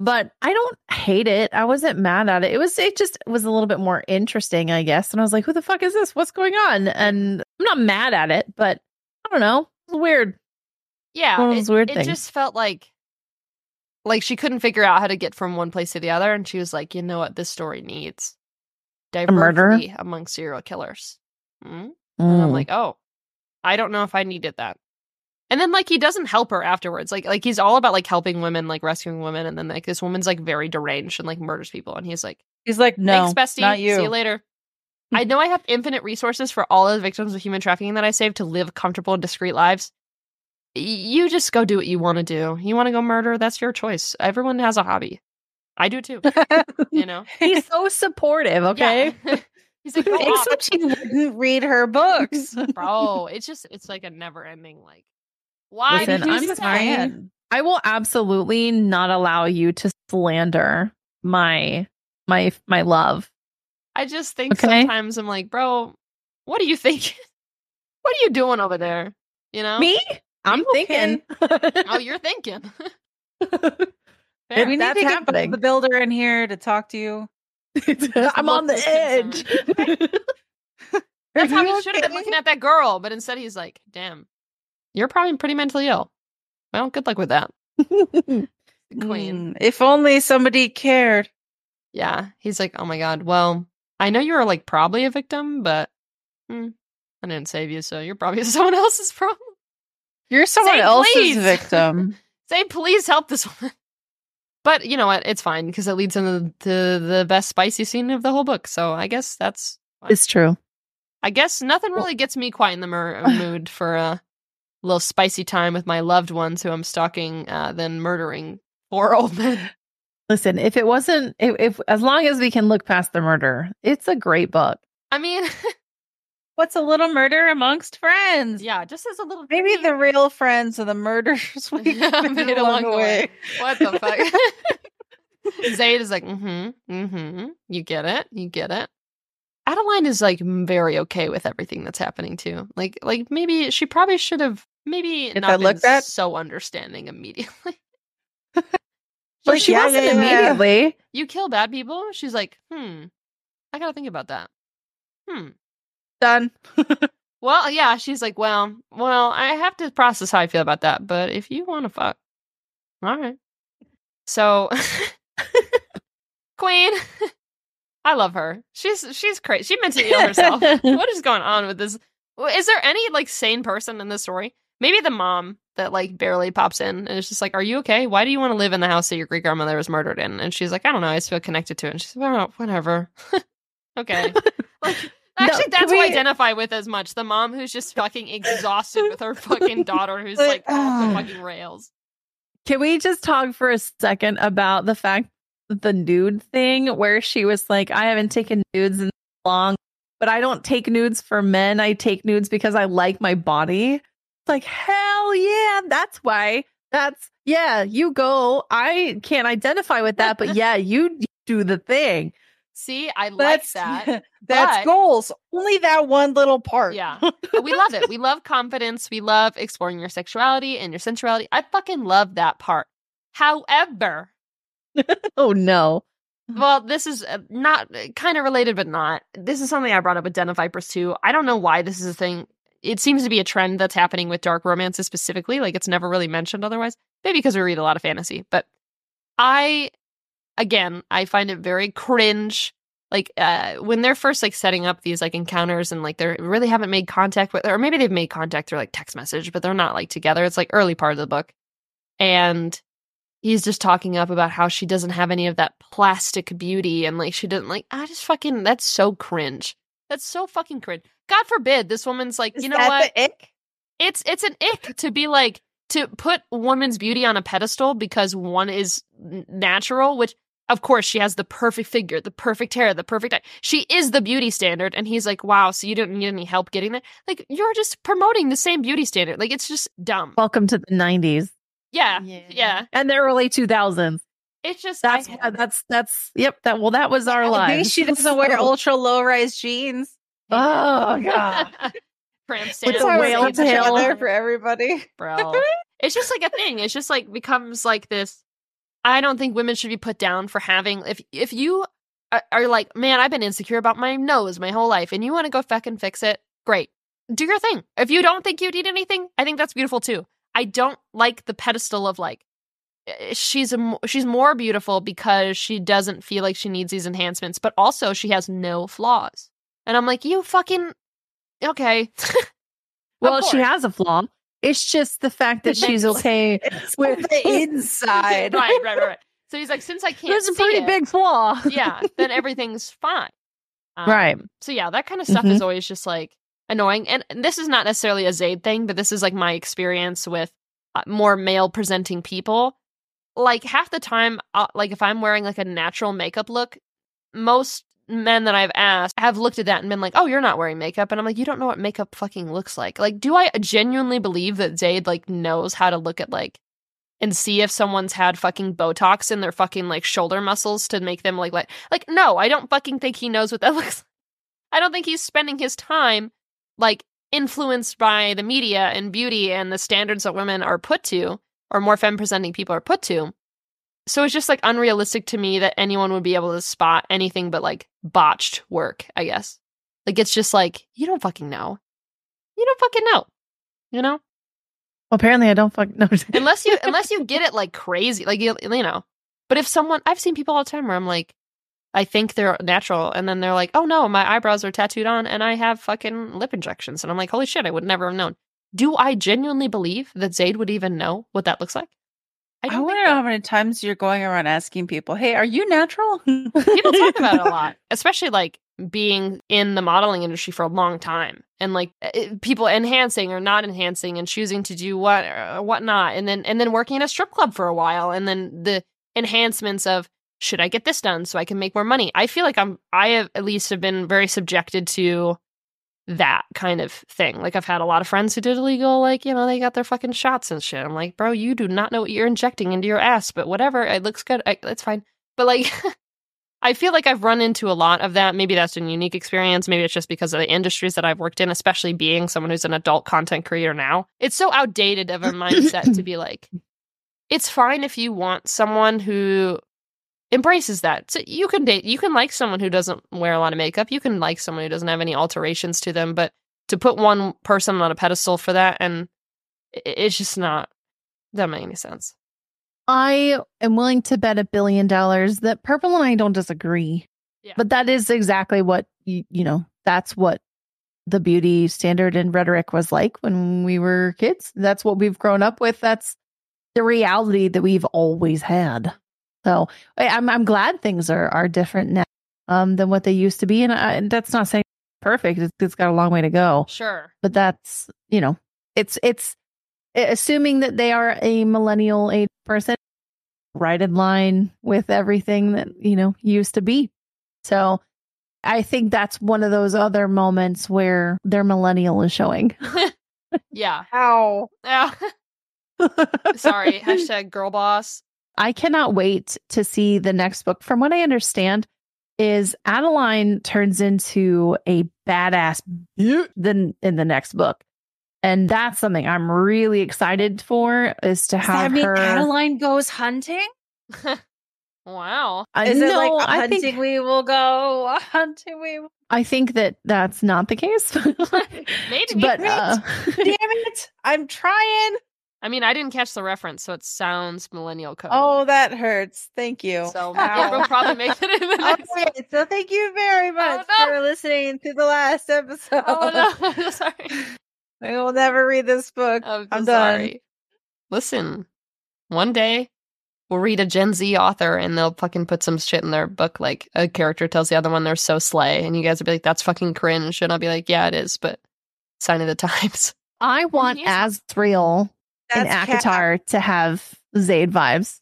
but I don't hate it. I wasn't mad at it. It was it just was a little bit more interesting, I guess. And I was like, "Who the fuck is this? What's going on?" And I'm not mad at it, but I don't know. It's weird. Yeah, it, weird it things. just felt like like she couldn't figure out how to get from one place to the other, and she was like, you know what, this story needs diversity among serial killers. Hmm? And I'm Mm. like, oh, I don't know if I needed that. And then like he doesn't help her afterwards. Like like he's all about like helping women, like rescuing women, and then like this woman's like very deranged and like murders people, and he's like, He's like, no, thanks, bestie, not you. see you later. I know I have infinite resources for all of the victims of human trafficking that I saved to live comfortable and discreet lives. You just go do what you want to do. You want to go murder? That's your choice. Everyone has a hobby. I do too. You know. He's so supportive. Okay. Yeah. He's like. Except she wouldn't read her books. bro. It's just it's like a never ending like. Why Listen, did you I'm do just that? fan. I will absolutely not allow you to slander my my my love. I just think Okay. sometimes I'm like, bro, what are you thinking? what are you doing over there? You know? Me? I'm You okay? thinking. Oh, you're thinking. We need That's to get happening. the builder in here to talk to you. I'm on the edge. That's how he should have been looking at that girl, but instead he's like, damn, you're probably pretty mentally ill. Well, good luck with that, queen. Mm, if only somebody cared. Yeah. He's like, oh my God. Well, I know you were like probably a victim, but hmm, I didn't save you, so you're probably someone else's problem. You're someone Say else's please. victim. Say, please help this woman. But you know what? It's fine because it leads into the, the best spicy scene of the whole book. So I guess that's. fine. it's true. I guess nothing really gets me quite in the mer- mood for a little spicy time with my loved ones who I'm stalking uh, than murdering four old men. Listen, if it wasn't, if, if as long as we can look past the murder, it's a great book. I mean, What's a little murder amongst friends? yeah, just as a little. Maybe the real friends are the murders we made along the way. What the fuck? Zade is like, mm-hmm, mm-hmm. You get it, you get it. Adeline is like very okay with everything that's happening too. Like, like maybe she probably should have maybe Get not that been look so understanding immediately. But she Yeah, wasn't yeah, yeah. immediately. you kill bad people. She's like, hmm, I gotta think about that. Hmm. Done. Well, yeah. She's like, well, well, I have to process how I feel about that. But if you want to fuck, all right. So, Queen, I love her. She's she's crazy. She mentally ill herself. what is going on with this? Is there any like sane person in this story? Maybe the mom that like barely pops in and it's just like, "Are you okay? Why do you want to live in the house that your great grandmother was murdered in?" And she's like, "I don't know. I just feel connected to it." And she's like, "Well, whatever." okay. Like, actually, can that's who I identify with as much. The mom who's just fucking exhausted with her fucking daughter who's like off the fucking rails. Can we just talk for a second about the fact that the nude thing where she was like, I haven't taken nudes in long, but I don't take nudes for men. I take nudes because I like my body. It's like, hell yeah, that's why. That's yeah, you go. I can't identify with that, but yeah, you do the thing. See, I like that. that's but- goals. Only that one little part. Yeah. we love it. We love confidence. We love exploring your sexuality and your sensuality. I fucking love that part. However, Oh no. well, this is uh, not kind of related, but not. This is something I brought up with Den of Vipers too. I don't know why this is a thing. It seems to be a trend that's happening with dark romances specifically. Like it's never really mentioned otherwise. Maybe because we read a lot of fantasy. But I, again, I find it very cringe. Like uh, when they're first like setting up these like encounters and like they really haven't made contact with, or maybe they've made contact through like text message, but they're not like together. It's like early part of the book, and he's just talking up about how she doesn't have any of that plastic beauty and like she doesn't like I just fucking that's so cringe. That's so fucking cringe. God forbid this woman's like, Is you know what? ick? It's it's an ick to be like to put woman's beauty on a pedestal because one is natural, which of course she has the perfect figure, the perfect hair, the perfect eye. She is the beauty standard and he's like, "Wow, so you didn't need any help getting there?" Like you're just promoting the same beauty standard. Like it's just dumb. Welcome to the 90s Yeah. Yeah. and the early 2000s. it's just That's I, uh, that's that's yep. That well, that was our At life. least she doesn't wear ultra low rise jeans. Oh god. Tramp With stamp the how whale it's tail. together for everybody. bro. it's just like a thing. It's just like becomes like this. I don't think women should be put down for having if if you are, are like, man, I've been insecure about my nose my whole life, and you want to go fucking fix it. Great, do your thing. If you don't think you need anything, I think that's beautiful too. I don't like the pedestal of like eh, she's a she's more beautiful because she doesn't feel like she needs these enhancements, but also she has no flaws. And I'm like, you fucking okay. Well, she has a flaw. It's just the fact that she's okay. It's With- the inside. right, right, right. So he's like, since I can't There's a see pretty it, big flaw. yeah, then everything's fine. Um, Right. So yeah, that kind of stuff is always just like annoying. And, this is not necessarily a Zade thing, but this is like my experience with uh, more male presenting people. Like half the time, uh, like if I'm wearing like a natural makeup look, most men that I've asked have looked at that and been like, "Oh, you're not wearing makeup," and I'm like, "You don't know what makeup fucking looks like." Like, do I genuinely believe that Zade like knows how to look at like and see if someone's had fucking Botox in their fucking like shoulder muscles to make them like like like no, I don't fucking think he knows what that looks like. I don't think he's spending his time like influenced by the media and beauty and the standards that women are put to or more femme presenting people are put to. So it's just like unrealistic to me that anyone would be able to spot anything but like botched work, I guess. Like it's just like you don't fucking know. You don't fucking know. You know? Well, Apparently, I don't fuck no. unless you unless you get it like crazy like you, you know but if someone i've seen people all the time where i'm like i think they're natural and then they're like oh no my eyebrows are tattooed on and i have fucking lip injections. And i'm like holy shit i would never have known. Do i genuinely believe that zade would even know what that looks like? I, don't want to know how many times you're going around asking people, "Hey, are you natural?" people talk about it a lot especially like being in the modeling industry for a long time and like it, people enhancing or not enhancing and choosing to do what or whatnot and then and then working in a strip club for a while and then the enhancements of should i get this done so i can make more money i feel like i'm i have at least have been very subjected to that kind of thing like i've had a lot of friends who did illegal like you know they got their fucking shots and shit i'm like bro you do not know what you're injecting into your ass but whatever it looks good I, it's fine but like I feel like I've run into a lot of that. Maybe that's a unique experience. Maybe it's just because of the industries that I've worked in, especially being someone who's an adult content creator now. It's so outdated of a mindset to be like, it's fine if you want someone who embraces that. So you can date, you can like someone who doesn't wear a lot of makeup. You can like someone who doesn't have any alterations to them. But to put one person on a pedestal for that, and it's just not, doesn't make any sense. I am willing to bet a billion dollars that Purple and I don't disagree. Yeah. But that is exactly what you, you know, that's what the beauty standard and rhetoric was like when we were kids. That's what we've grown up with. That's the reality that we've always had. So I- I'm I'm glad things are are different now um, than what they used to be, and, I, and that's not saying perfect. It's, it's got a long way to go Sure. but that's you know it's it's assuming that they are a millennial age person right in line with everything that you know used to be so i think that's one of those other moments where their millennial is showing yeah. Ow. Yeah. Sorry. Hashtag girl boss. I cannot wait to see the next book from what i understand is adeline turns into a badass then in the next book and that's something i'm really excited for is to have her Adeline goes hunting? wow. I Is it like hunting think we will go? Hunting we will. I think that that's not the case. Maybe. but uh, Damn it. I'm trying. I mean, I didn't catch the reference, so it sounds millennial code. Oh, that hurts. Thank you. so Ow. it will probably make it in the next. Okay, so thank you very much no. for listening to the last episode. Oh no! I'm sorry. I will never read this book. I'm, I'm sorry. Listen, one day we'll read a Gen Z author, and they'll fucking put some shit in their book, like a character tells the other one they're so slay, and you guys will be like, "That's fucking cringe," and I'll be like, "Yeah, it is," but sign of the times. I want Yes. Azriel and That's Cat- ACOTAR uh to have Zade vibes.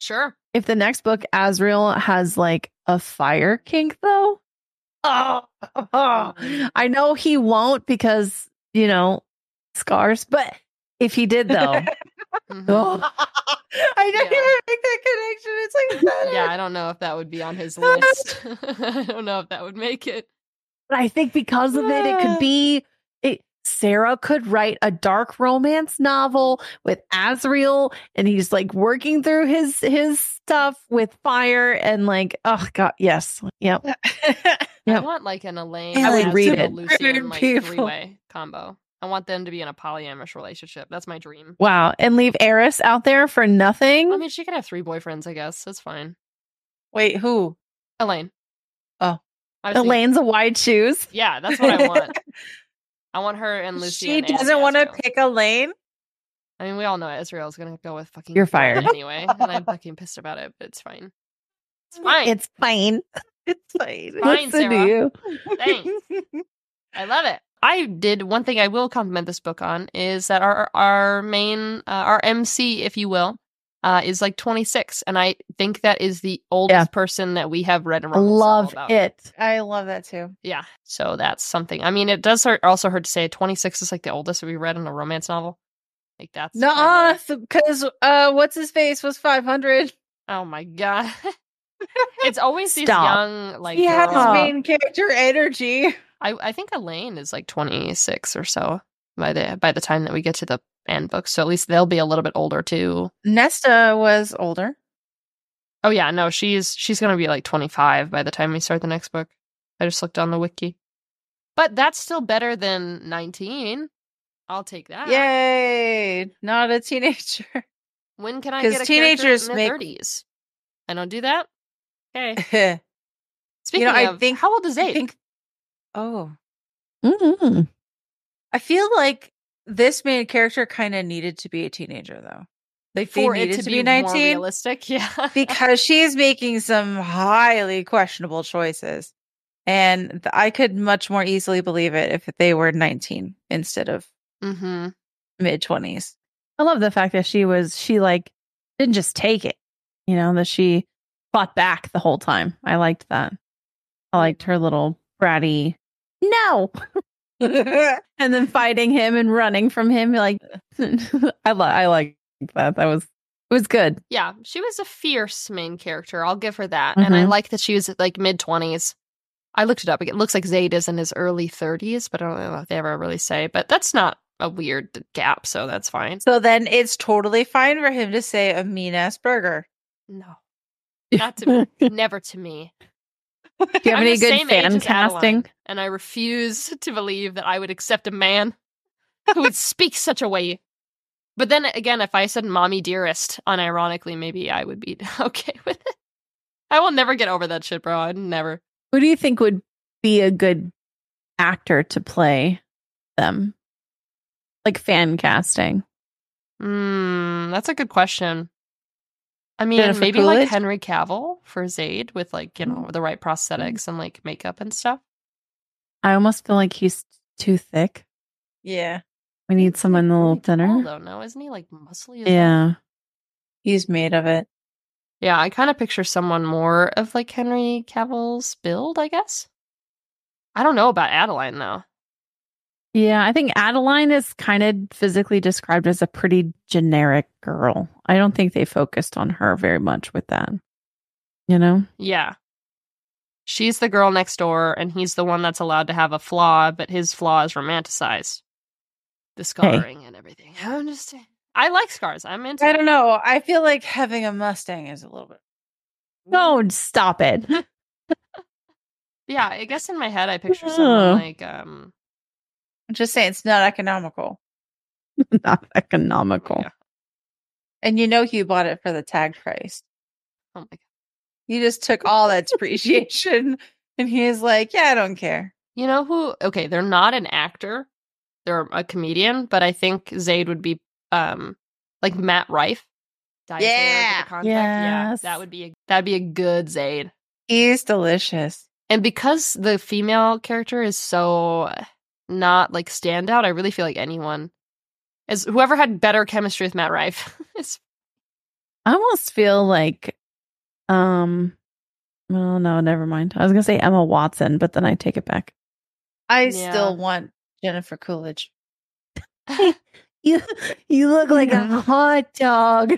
Sure. If the next book, Azriel, has like a fire kink, though, oh, I know he won't because you know scars. But if he did, though, oh, I didn't Yeah. even make that connection. It's like yeah, I don't know if that would be on his list. I don't know if that would make it. But I think because of it, it could be. Sarah could write a dark romance novel with Azriel, and he's like working through his his stuff with fire and like, oh god, yes, yep. I want like an Elain, I would read it. Lucien like People. three way combo. I want them to be in a polyamorous relationship. That's my dream. Wow, and leave Eris out there for nothing. I mean, she could have three boyfriends, I guess. That's fine. Wait, who? Elain. Oh. I Elain's a wide shoes. yeah, that's what I want. I want her and Lucy. she doesn't want to pick a lane. I mean, we all know Azriel's gonna go with fucking. You're fired. anyway, and I'm fucking pissed about it, but it's fine. It's fine. It's fine. It's fine. Fine, Listen to Sarah. you. Thanks. I love it. I did one thing I will compliment this book on is that our our main uh, our MC, if you will, uh, is like 26, and I think that is the oldest Yeah. person that we have read. A I romance love it. I love that too. Yeah, so that's something. I mean, it does hurt, also hurt to say 26 is like the oldest that we read in a romance novel. Like that's No, because uh, what's his face was five hundred. Oh my god. it's always these young like He has girls. Stop. main character energy. I, I think Elain is like 26 or so by the by the time that we get to the end book. So at least they'll be a little bit older too. Nesta was older. Oh yeah, no, she's she's going to be like 25 by the time we start the next book. I just looked on the wiki. But that's still better than 19. I'll take that. Yay! Not a teenager. When can I get a teenagers character in their make- 30s? I don't do that. Okay. I Speaking I of, think- how old is Abe? think. Oh, Mm-hmm. I feel like this main character kind of needed to be a teenager though. Like they For it to, to, be, be, more nineteen realistic, yeah. because she's making some highly questionable choices, and th- I could much more easily believe it if they were nineteen instead of mm-hmm. mid twenties. I love the fact that she was she like didn't just take it, you know, that she fought back the whole time. I liked that. I liked her little bratty no, and then fighting him and running from him. Like I li- I like that. That was it was good. Yeah, she was a fierce main character. I'll give her that. And I Mhm. like that she was like mid 20s. I looked it up. It looks like Zade is in his early 30s, but I don't know if they ever really say. But that's not a weird gap, so that's fine. So then it's totally fine for him to say a mean ass burger. No, not to me. Never to me. Do you have I'm any good fan casting? and I refuse to believe that I would accept a man who would speak such a way. But then again, if I said "mommy dearest" unironically, maybe I would be okay with it. I will never get over that shit, bro. I'd never. Who do you think would be a good actor to play them? Like fan casting. Hmm, that's a good question. I mean, Jennifer maybe like Henry Cavill for Zade with like you know mm. the right prosthetics mm. and like makeup and stuff. I almost feel like he's too thick. Yeah, We need someone a little Really tall, thinner. though. No, isn't he like muscly? as hell? Yeah. he's made of it. Yeah, I kind of picture someone more of like Henry Cavill's build, I guess. I don't know about Adeline though. Yeah, I think Adeline is kind of physically described as a pretty generic girl. I don't think they focused on her very much with that. You know? Yeah. She's the girl next door, and he's the one that's allowed to have a flaw, but his flaw is romanticized. The scarring and everything. I understand. I like scars. I'm into I don't know. I feel like having a Mustang is a little bit. No, stop it. Yeah, I guess in my head I picture Oh. someone like um I'm just saying it's not economical. Not economical. yeah. And you know you bought it for the tag price. Oh my god. You just took all that depreciation and he is like, Yeah, I don't care. You know who okay, they're not an actor. They're a comedian, but I think Zade would be um like Matt Rife. Dyes Yeah. the contact. Yeah. That would be a that'd be a good Zade. He's delicious. And because the female character is so not like standout, I really feel like anyone as whoever had better chemistry with Matt Rife is I almost feel like um well no, never mind. I was gonna say Emma Watson, but then I take it back. I Yeah. still want Jennifer Coolidge. You you look like Yeah. a hot dog.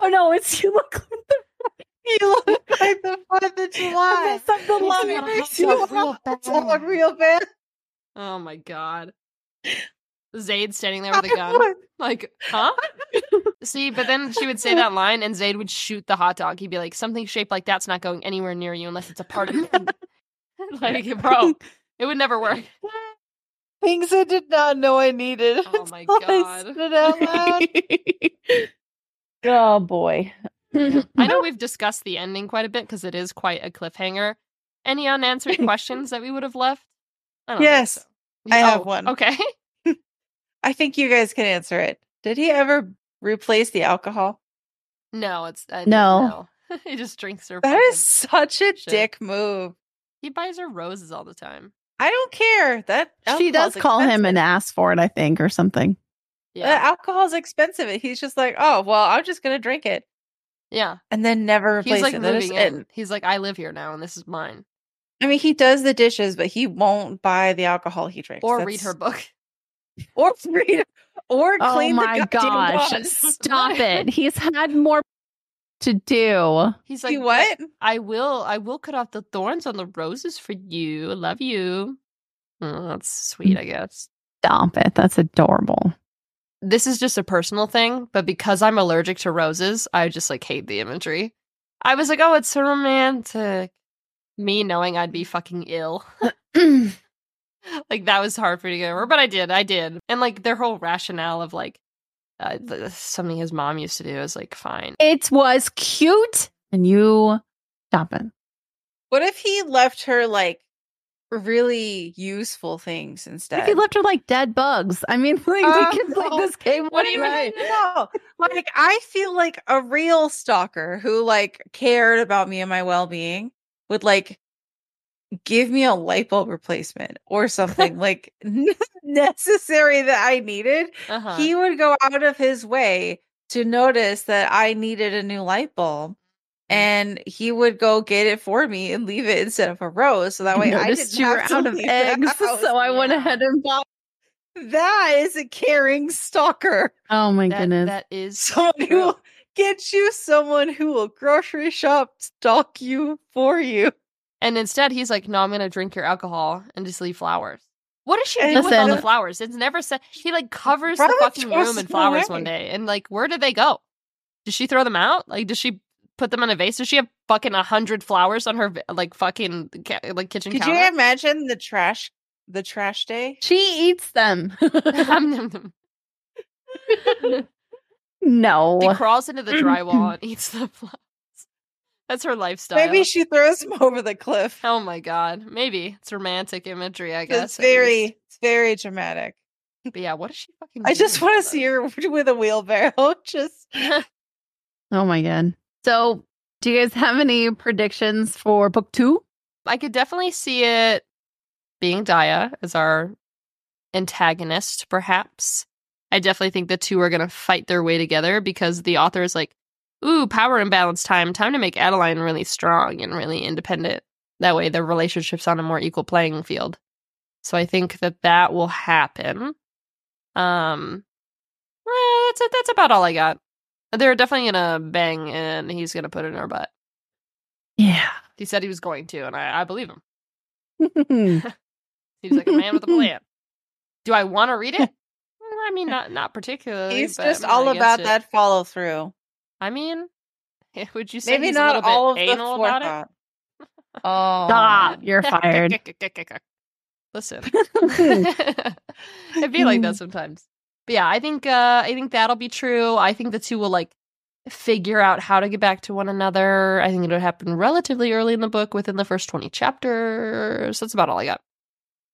oh no, it's you look like the You look like the Fourth of July. Mess up the love. makes you dog real a real bad. Oh my god. Zade standing there with a gun. Like, huh? See, but then she would say that line and Zade would shoot the hot dog. He'd be like, something shaped like that's not going anywhere near you unless it's a part of you. like, bro, it would never work. Things I did not know I needed. Oh my until I God. said it out loud. oh boy. I know we've discussed the ending quite a bit because it is quite a cliffhanger. Any unanswered questions that we would have left? I don't think Yes, so. I have Oh, one. Okay. I think you guys can answer it. Did he ever replace the alcohol? No, it's uh, No. no. he just drinks her. That is such a shit. dick move. He buys her roses all the time. I don't care. That She does alcohol's call him expensive. and ask for it, I think, or something. The Yeah, alcohol's expensive. He's just like, oh well, I'm just gonna drink it, yeah. and then never replace He's like it. That is- moving in. and- He's like, I live here now, and this is mine. I mean, he does the dishes, but he won't buy the alcohol he drinks, Or That's- read her book. or read, or Oh clean. the my goddamn gosh. lawn. Stop it. He's had more to do. He's like, You what? I will. I will cut off the thorns on the roses for you. I love you. Oh, that's sweet, I guess. Stop it. That's adorable. This is just a personal thing, but because I'm allergic to roses, I just like hate the imagery. I was like, oh, it's so romantic. Me knowing I'd be fucking ill. like that was hard for me to get over, but I did. I did. And like their whole rationale of like uh, something his mom used to do is like fine. it was cute. And you stop it. What if he left her like really useful things instead? If you left her like dead bugs. I mean, like, Oh, we can play no. this game. What do you mean? No, like I feel like a real stalker who like cared about me and my well being would like give me a light bulb replacement or something like necessary that I needed. Uh-huh. He would go out of his way to notice that I needed a new light bulb. And he would go get it for me and leave it instead of a rose, so that way I didn't you were out of eggs, so I went ahead and bought. That is a caring stalker. Oh my that, goodness! that is Someone who get you someone who will grocery shop stalk you for you. And instead, he's like, "No, I'm gonna drink your alcohol and just leave flowers." What does she And do with all the flowers? It's never said. He like covers the fucking room in flowers away. one day, and like, where did they go? Did she throw them out? Like, does she put them in a vase? Does she have fucking a hundred flowers on her like fucking ca- like kitchen Could counter? you imagine the trash the trash day? she eats them. Nom, nom, nom. he crawls into the drywall and eats the flowers. That's her lifestyle. Maybe she throws him over the cliff. Oh my god. Maybe it's romantic imagery. I guess. It's very least. it's very dramatic. But yeah, what is she fucking? Do? I just want to see her with a wheelbarrow. Just oh my god. So, do you guys have any predictions for book two? I could definitely see it being Daya as our antagonist, perhaps. I definitely think the two are going to fight their way together because the author is like, ooh, power imbalance time. Time to make Adeline really strong and really independent. That way, their relationship's on a more equal playing field. So I think that that will happen. Um, eh, that's that's about all I got. They're definitely gonna bang, and he's gonna put it in her butt. Yeah. He said he was going to, and I, I believe him. He's like a man with a plan. Do I want to read it? I mean, not not particularly. he's but just I'm all against about it. that follow through. I mean, would you say Maybe he's not a little all of bit the about it? forethought. Oh, Stop. You're fired. Listen, it'd be like that sometimes. But yeah, I think uh I think that'll be true. I think the two will like figure out how to get back to one another. I think it'll happen relatively early in the book, within the first twenty chapters. That's about all I got.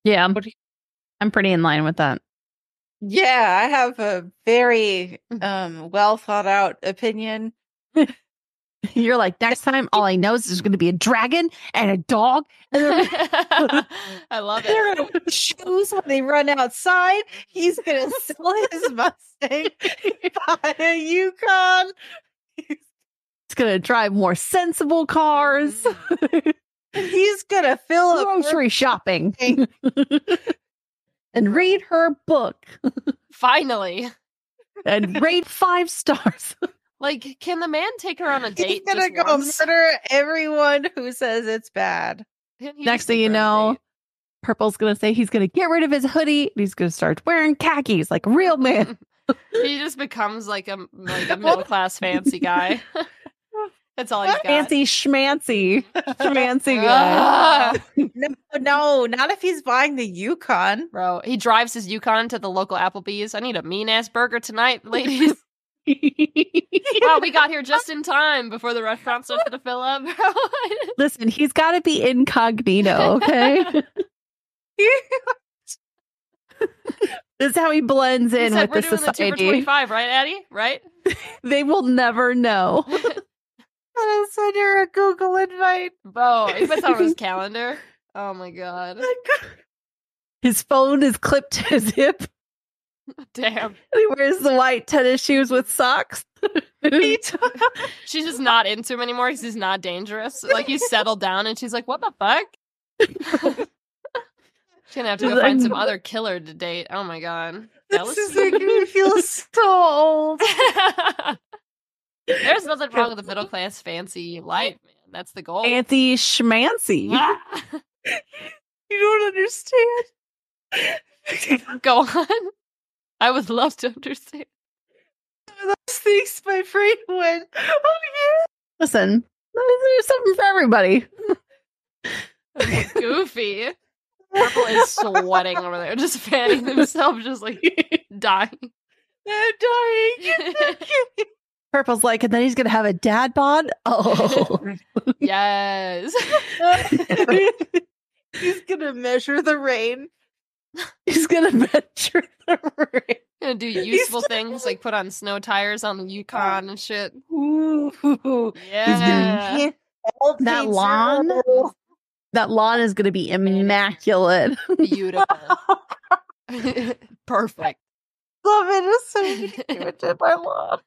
yeah. What do I'm pretty in line with that. Yeah. I have a very Mm. um well thought out opinion. You're like, next time, all I know is there's going to be a dragon and a dog. And I love it. They're gonna wear shoes when they run outside. He's gonna sell his Mustang, buy a Yukon. He's going to drive more sensible cars. He's gonna fill up Grocery shopping. Thank- and read her book Finally, and rate five stars Like, can the man take her on a date? He's date? gonna just go once? murder everyone who says it's bad. Next thing you her on a know. Purple's gonna say he's gonna get rid of his hoodie. and He's gonna start wearing khakis like a real man. he just becomes like a like a middle class fancy guy. That's all he's got. Fancy schmancy, schmancy guy. No, no, not if he's buying the Yukon. Bro, he drives his Yukon to the local Applebee's. I need a mean ass burger tonight, ladies. wow, we got here just in time before the restaurant started to fill up. Listen, he's got to be incognito, okay? this is how he blends He in said with we're the doing the two for twenty five, right, Addie? Right? They will never know. I'll send her a Google invite. Bro, he puts on his calendar. Oh my god. His phone is clipped to his hip. Damn. He wears the white tennis shoes with socks. She's just not into him anymore because he's not dangerous. Like he's settled down and she's like, What the fuck? She's gonna have to go find like- some other killer to date. Oh my god. That This was- is making me feel so old. There's nothing wrong with the middle class fancy life, man. That's the goal. Fancy schmancy. You don't understand. Go on. I would love to understand. Those things my brain went. Oh yeah. Listen, there's something for everybody. Goofy. Purple is sweating over there, just fanning himself, just like dying. I'm dying. Purple's like, and then he's gonna have a dad bod. Oh, yes. He's gonna measure the rain. he's gonna measure the rain. Gonna do useful things like put on snow tires on the Yukon and shit. Ooh. Yeah. Hit all That lawn? zero. That lawn is gonna be immaculate. Beautiful. Perfect. Love it. It's so many do it to my lawn.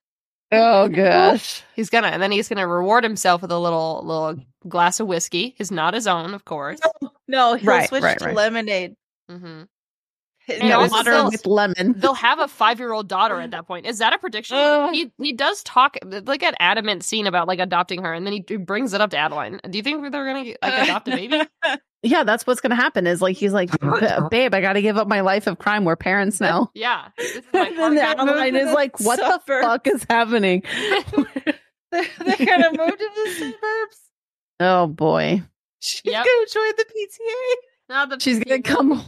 Oh gosh. He's gonna and then he's gonna reward himself with a little little glass of whiskey. Is not his own, of course. No, he'll Right, switch right, to right. lemonade. hmm No, water with lemon. They'll have a five year old daughter at that point. Is that a prediction? Ugh. he he does talk like an adamant scene about like adopting her, and then he, he brings it up to Adeline. Do you think they're gonna like adopt a baby? Yeah, that's what's gonna happen. Is like he's like, babe, I got to give up my life of crime We're parents now. Yeah. And then partner. Adeline is like, what the fuck is happening? they're, they're gonna move to the suburbs. Oh boy, She's Yep. gonna join the PTA. Not the she's gonna come.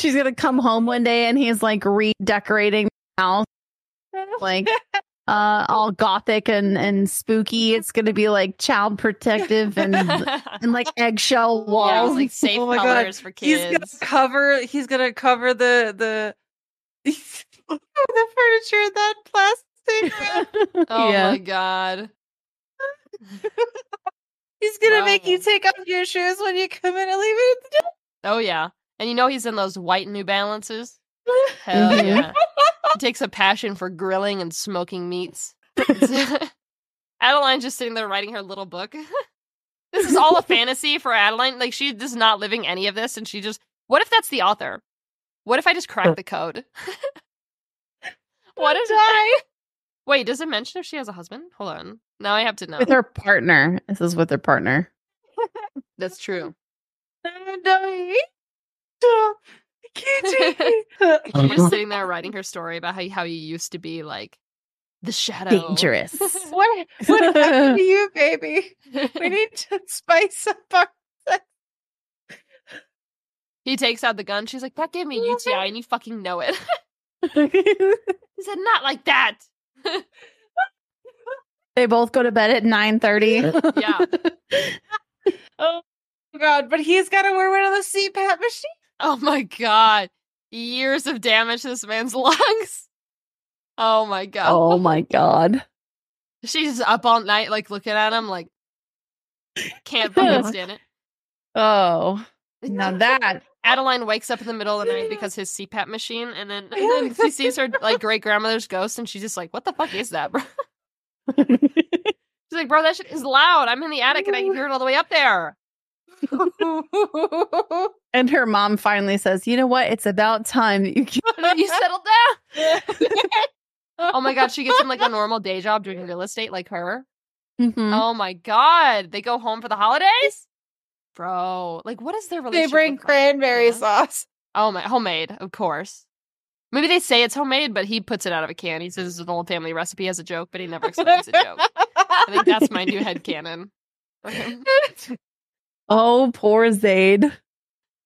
She's gonna come home one day and he's like redecorating the house, like uh, all gothic and and spooky. It's gonna be like child protective and and like eggshell walls. it's like safe Oh my God. colors for He's kids. gonna cover. He's gonna cover the the the furniture in that plastic. Oh yeah. my god. He's gonna make you take off your shoes when you come in and leave it at the Oh yeah. And you know he's in those white New Balances. Hell Mhm. yeah. He takes a passion for grilling and smoking meats. Adeline's just sitting there writing her little book. this is all a fantasy for Adeline. Like she is not living any of this, and she just. What if that's the author? What if I just crack the code? what if I? Wait, does it mention if she has a husband? Hold on. Now I have to know. with her partner. This is with her partner. That's true. I'm dying. I can't take it. She's just sitting there writing her story about how how you used to be like the shadow. Dangerous. What what happened to you, baby? We need to spice up our. He takes out the gun. She's like, "That gave me UTI, and you fucking know it." he said, "Not like that." they both go to bed at nine thirty. Yeah. Oh god, but he's gotta wear one of the CPAP machines. Oh my god. Years of damage to this man's lungs. Oh my god. oh my god. She's up all night, like looking at him, like can't fucking stand it. Oh. Now that Adeline wakes up in the middle of the night because his CPAP machine, and then, and then she sees her like great grandmother's ghost, and she's just like, "What the fuck is that, bro?" She's like, "Bro, that shit is loud. I'm in the attic, and I can hear it all the way up there." and her mom finally says, "You know what? It's about time that you keep you settled down. Oh my god, she gets him like a normal day job doing real estate like her. Mhm. Oh my god, they go home for the holidays, bro. Like, what is their relationship? They bring look like? cranberry Yeah. sauce. Oh my, homemade, of course. Maybe they say it's homemade, but he puts it out of a can. He says it's an old family recipe as a joke, but he never explains a joke. I think that's my new head canon. Oh, poor Zade.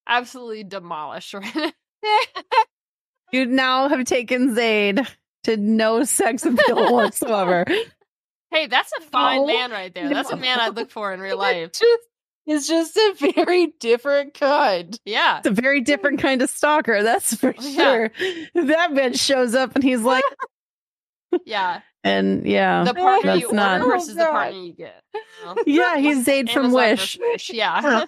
Absolutely demolish right You now have taken Zade to no sex appeal whatsoever. Hey, that's a fine No. man right there. That's a man I'd look for in real life. It's just, it's just a very different kind. Yeah. It's a very different kind of stalker, that's for Oh, yeah. sure. That bitch shows up and he's like, Yeah. And yeah, The partner that's you not- order versus the Oh, partner you get. you know? yeah, he's Zade from Wish. Wish. Yeah.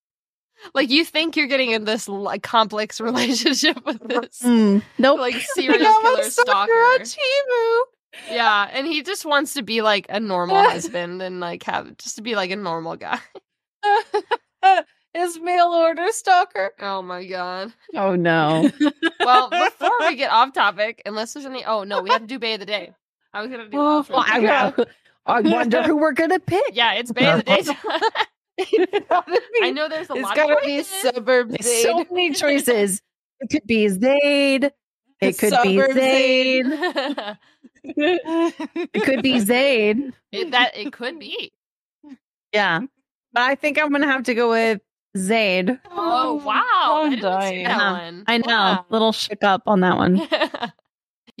like you think you're getting in this like complex relationship with this Mm, nope. like serial Become a killer stalker stalker. on Yeah, and he just wants to be like a normal husband and like have just to be like a normal guy. His mail order stalker. Oh my god. oh no. Well, before we get off topic, unless there's any oh no, we have to do Bay of the Day. I was gonna do Oh, outro. Well, I, I wonder who we're gonna pick. Yeah, it's Bay of the Day. I know there's a It's lot gotta of be choices. suburb There's so many choices. It could be Zade. It could be Suburb Zade. Zade. It could be Zade. It- that it could be. Yeah. But I think I'm gonna have to go with Zade. Oh wow! Oh, I'm I didn't see that Yeah, one. I know. Wow. Little shook up on that one.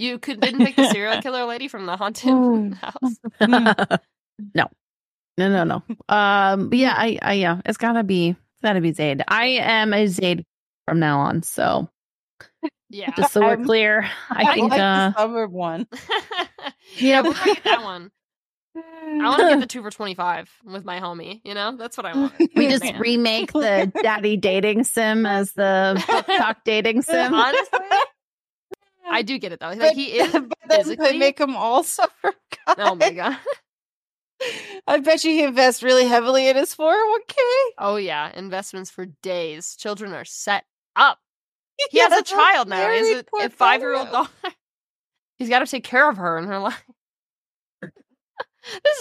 You could didn't pick the serial killer lady from the haunted house. no. No, no, no. Um yeah, I I yeah, it's gotta be it's gotta be Zade. I am a Zade from now on, so Yeah. just so we're I'm- clear. I I think like uh the suburb one. yeah, before I get that one, I want to get the two for twenty five with my homie. You know, that's what I want. we just Man. remake the daddy dating sim as the book talk dating sim. Honestly, I do get it though. Like But- he is but then physically. they make them all suffer. oh my god. I bet you he invests really heavily in his 401k. Oh yeah, investments for days. Children are set up. He has a child now. He has a, a five year old daughter. He's got to take care of her in her life. this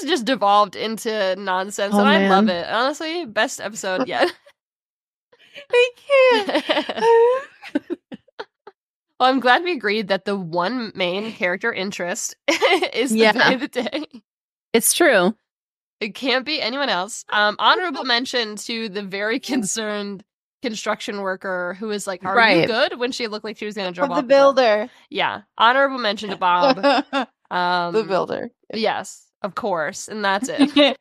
has just devolved into nonsense, Oh, and I love it. Honestly, best episode yet. I can't. Well, I'm glad we agreed that the one main character interest is the Yeah. Day of the day. It's true. It can't be anyone else. Um, honorable mention to the very concerned construction worker who is like, "Are you good?" When she looked like she was going to drop the off. cliff. builder. Yeah, honorable mention to Bob. the Um, builder. Yes, of course, and that's it.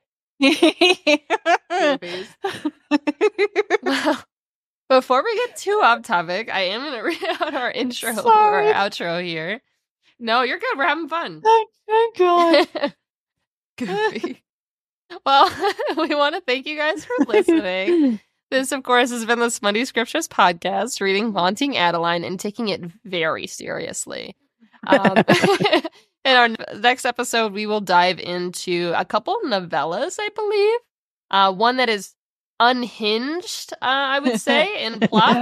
Well, before we get too off topic, I am going to read out our intro or our outro here. No, you're good. We're having fun. I'm going. Goofy. Well, we want to thank you guys for listening. This, of course, has been the Smutty Scriptures podcast, reading Haunting Adeline and taking it very seriously. Um, in our next episode, we will dive into a couple novellas, I believe. Uh, one that is unhinged, uh, I would say, in plot.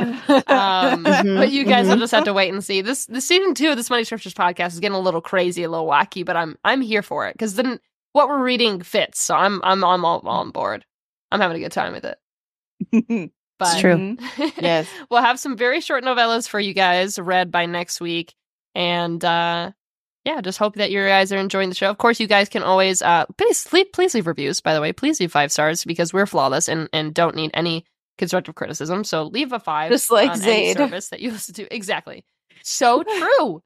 Um, Mhm, but you guys will mhm. just have to wait and see. This the season two of the Smutty Scriptures podcast is getting a little crazy, a little wacky, but I'm I'm here for it because then what we're reading fits. So I'm I'm I'm all, all on board. I'm having a good time with it. But It's true. Yes. we'll have some very short novellas for you guys read by next week, and uh, yeah, just hope that you guys are enjoying the show. Of course, you guys can always uh, please leave, please leave reviews. By the way, please leave five stars because we're flawless and and don't need any constructive criticism. So leave a five, Just like on any service that you listen to. Exactly, so true.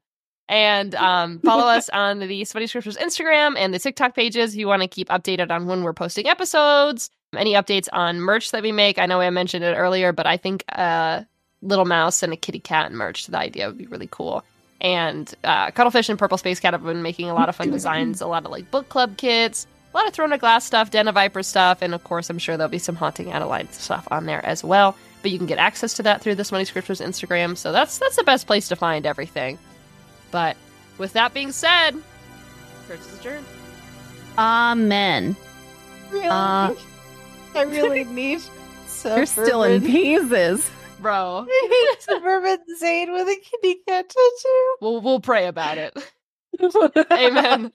And um, follow us on the Smutty Scriptures Instagram and the TikTok pages if you want to keep updated on when we're posting episodes. Any updates on merch that we make? I know I mentioned it earlier, but I think uh, Little Mouse and a kitty cat merch. The idea would be really cool. And uh, Cuddlefish and Purple Space Cat have been making a lot of fun designs, a lot of like book club kits, a lot of Throne of Glass stuff, Den of Viper stuff, and of course, I'm sure there'll be some Haunting Adeline stuff on there as well. But you can get access to that through the Smutty Scriptures Instagram, so that's that's the best place to find everything. But with that being said, church is adjourned. Amen. Really? Uh, I really need You're still in pieces. Bro, suburban Zane with a kitty cat tattoo. we'll we'll pray about it. Amen.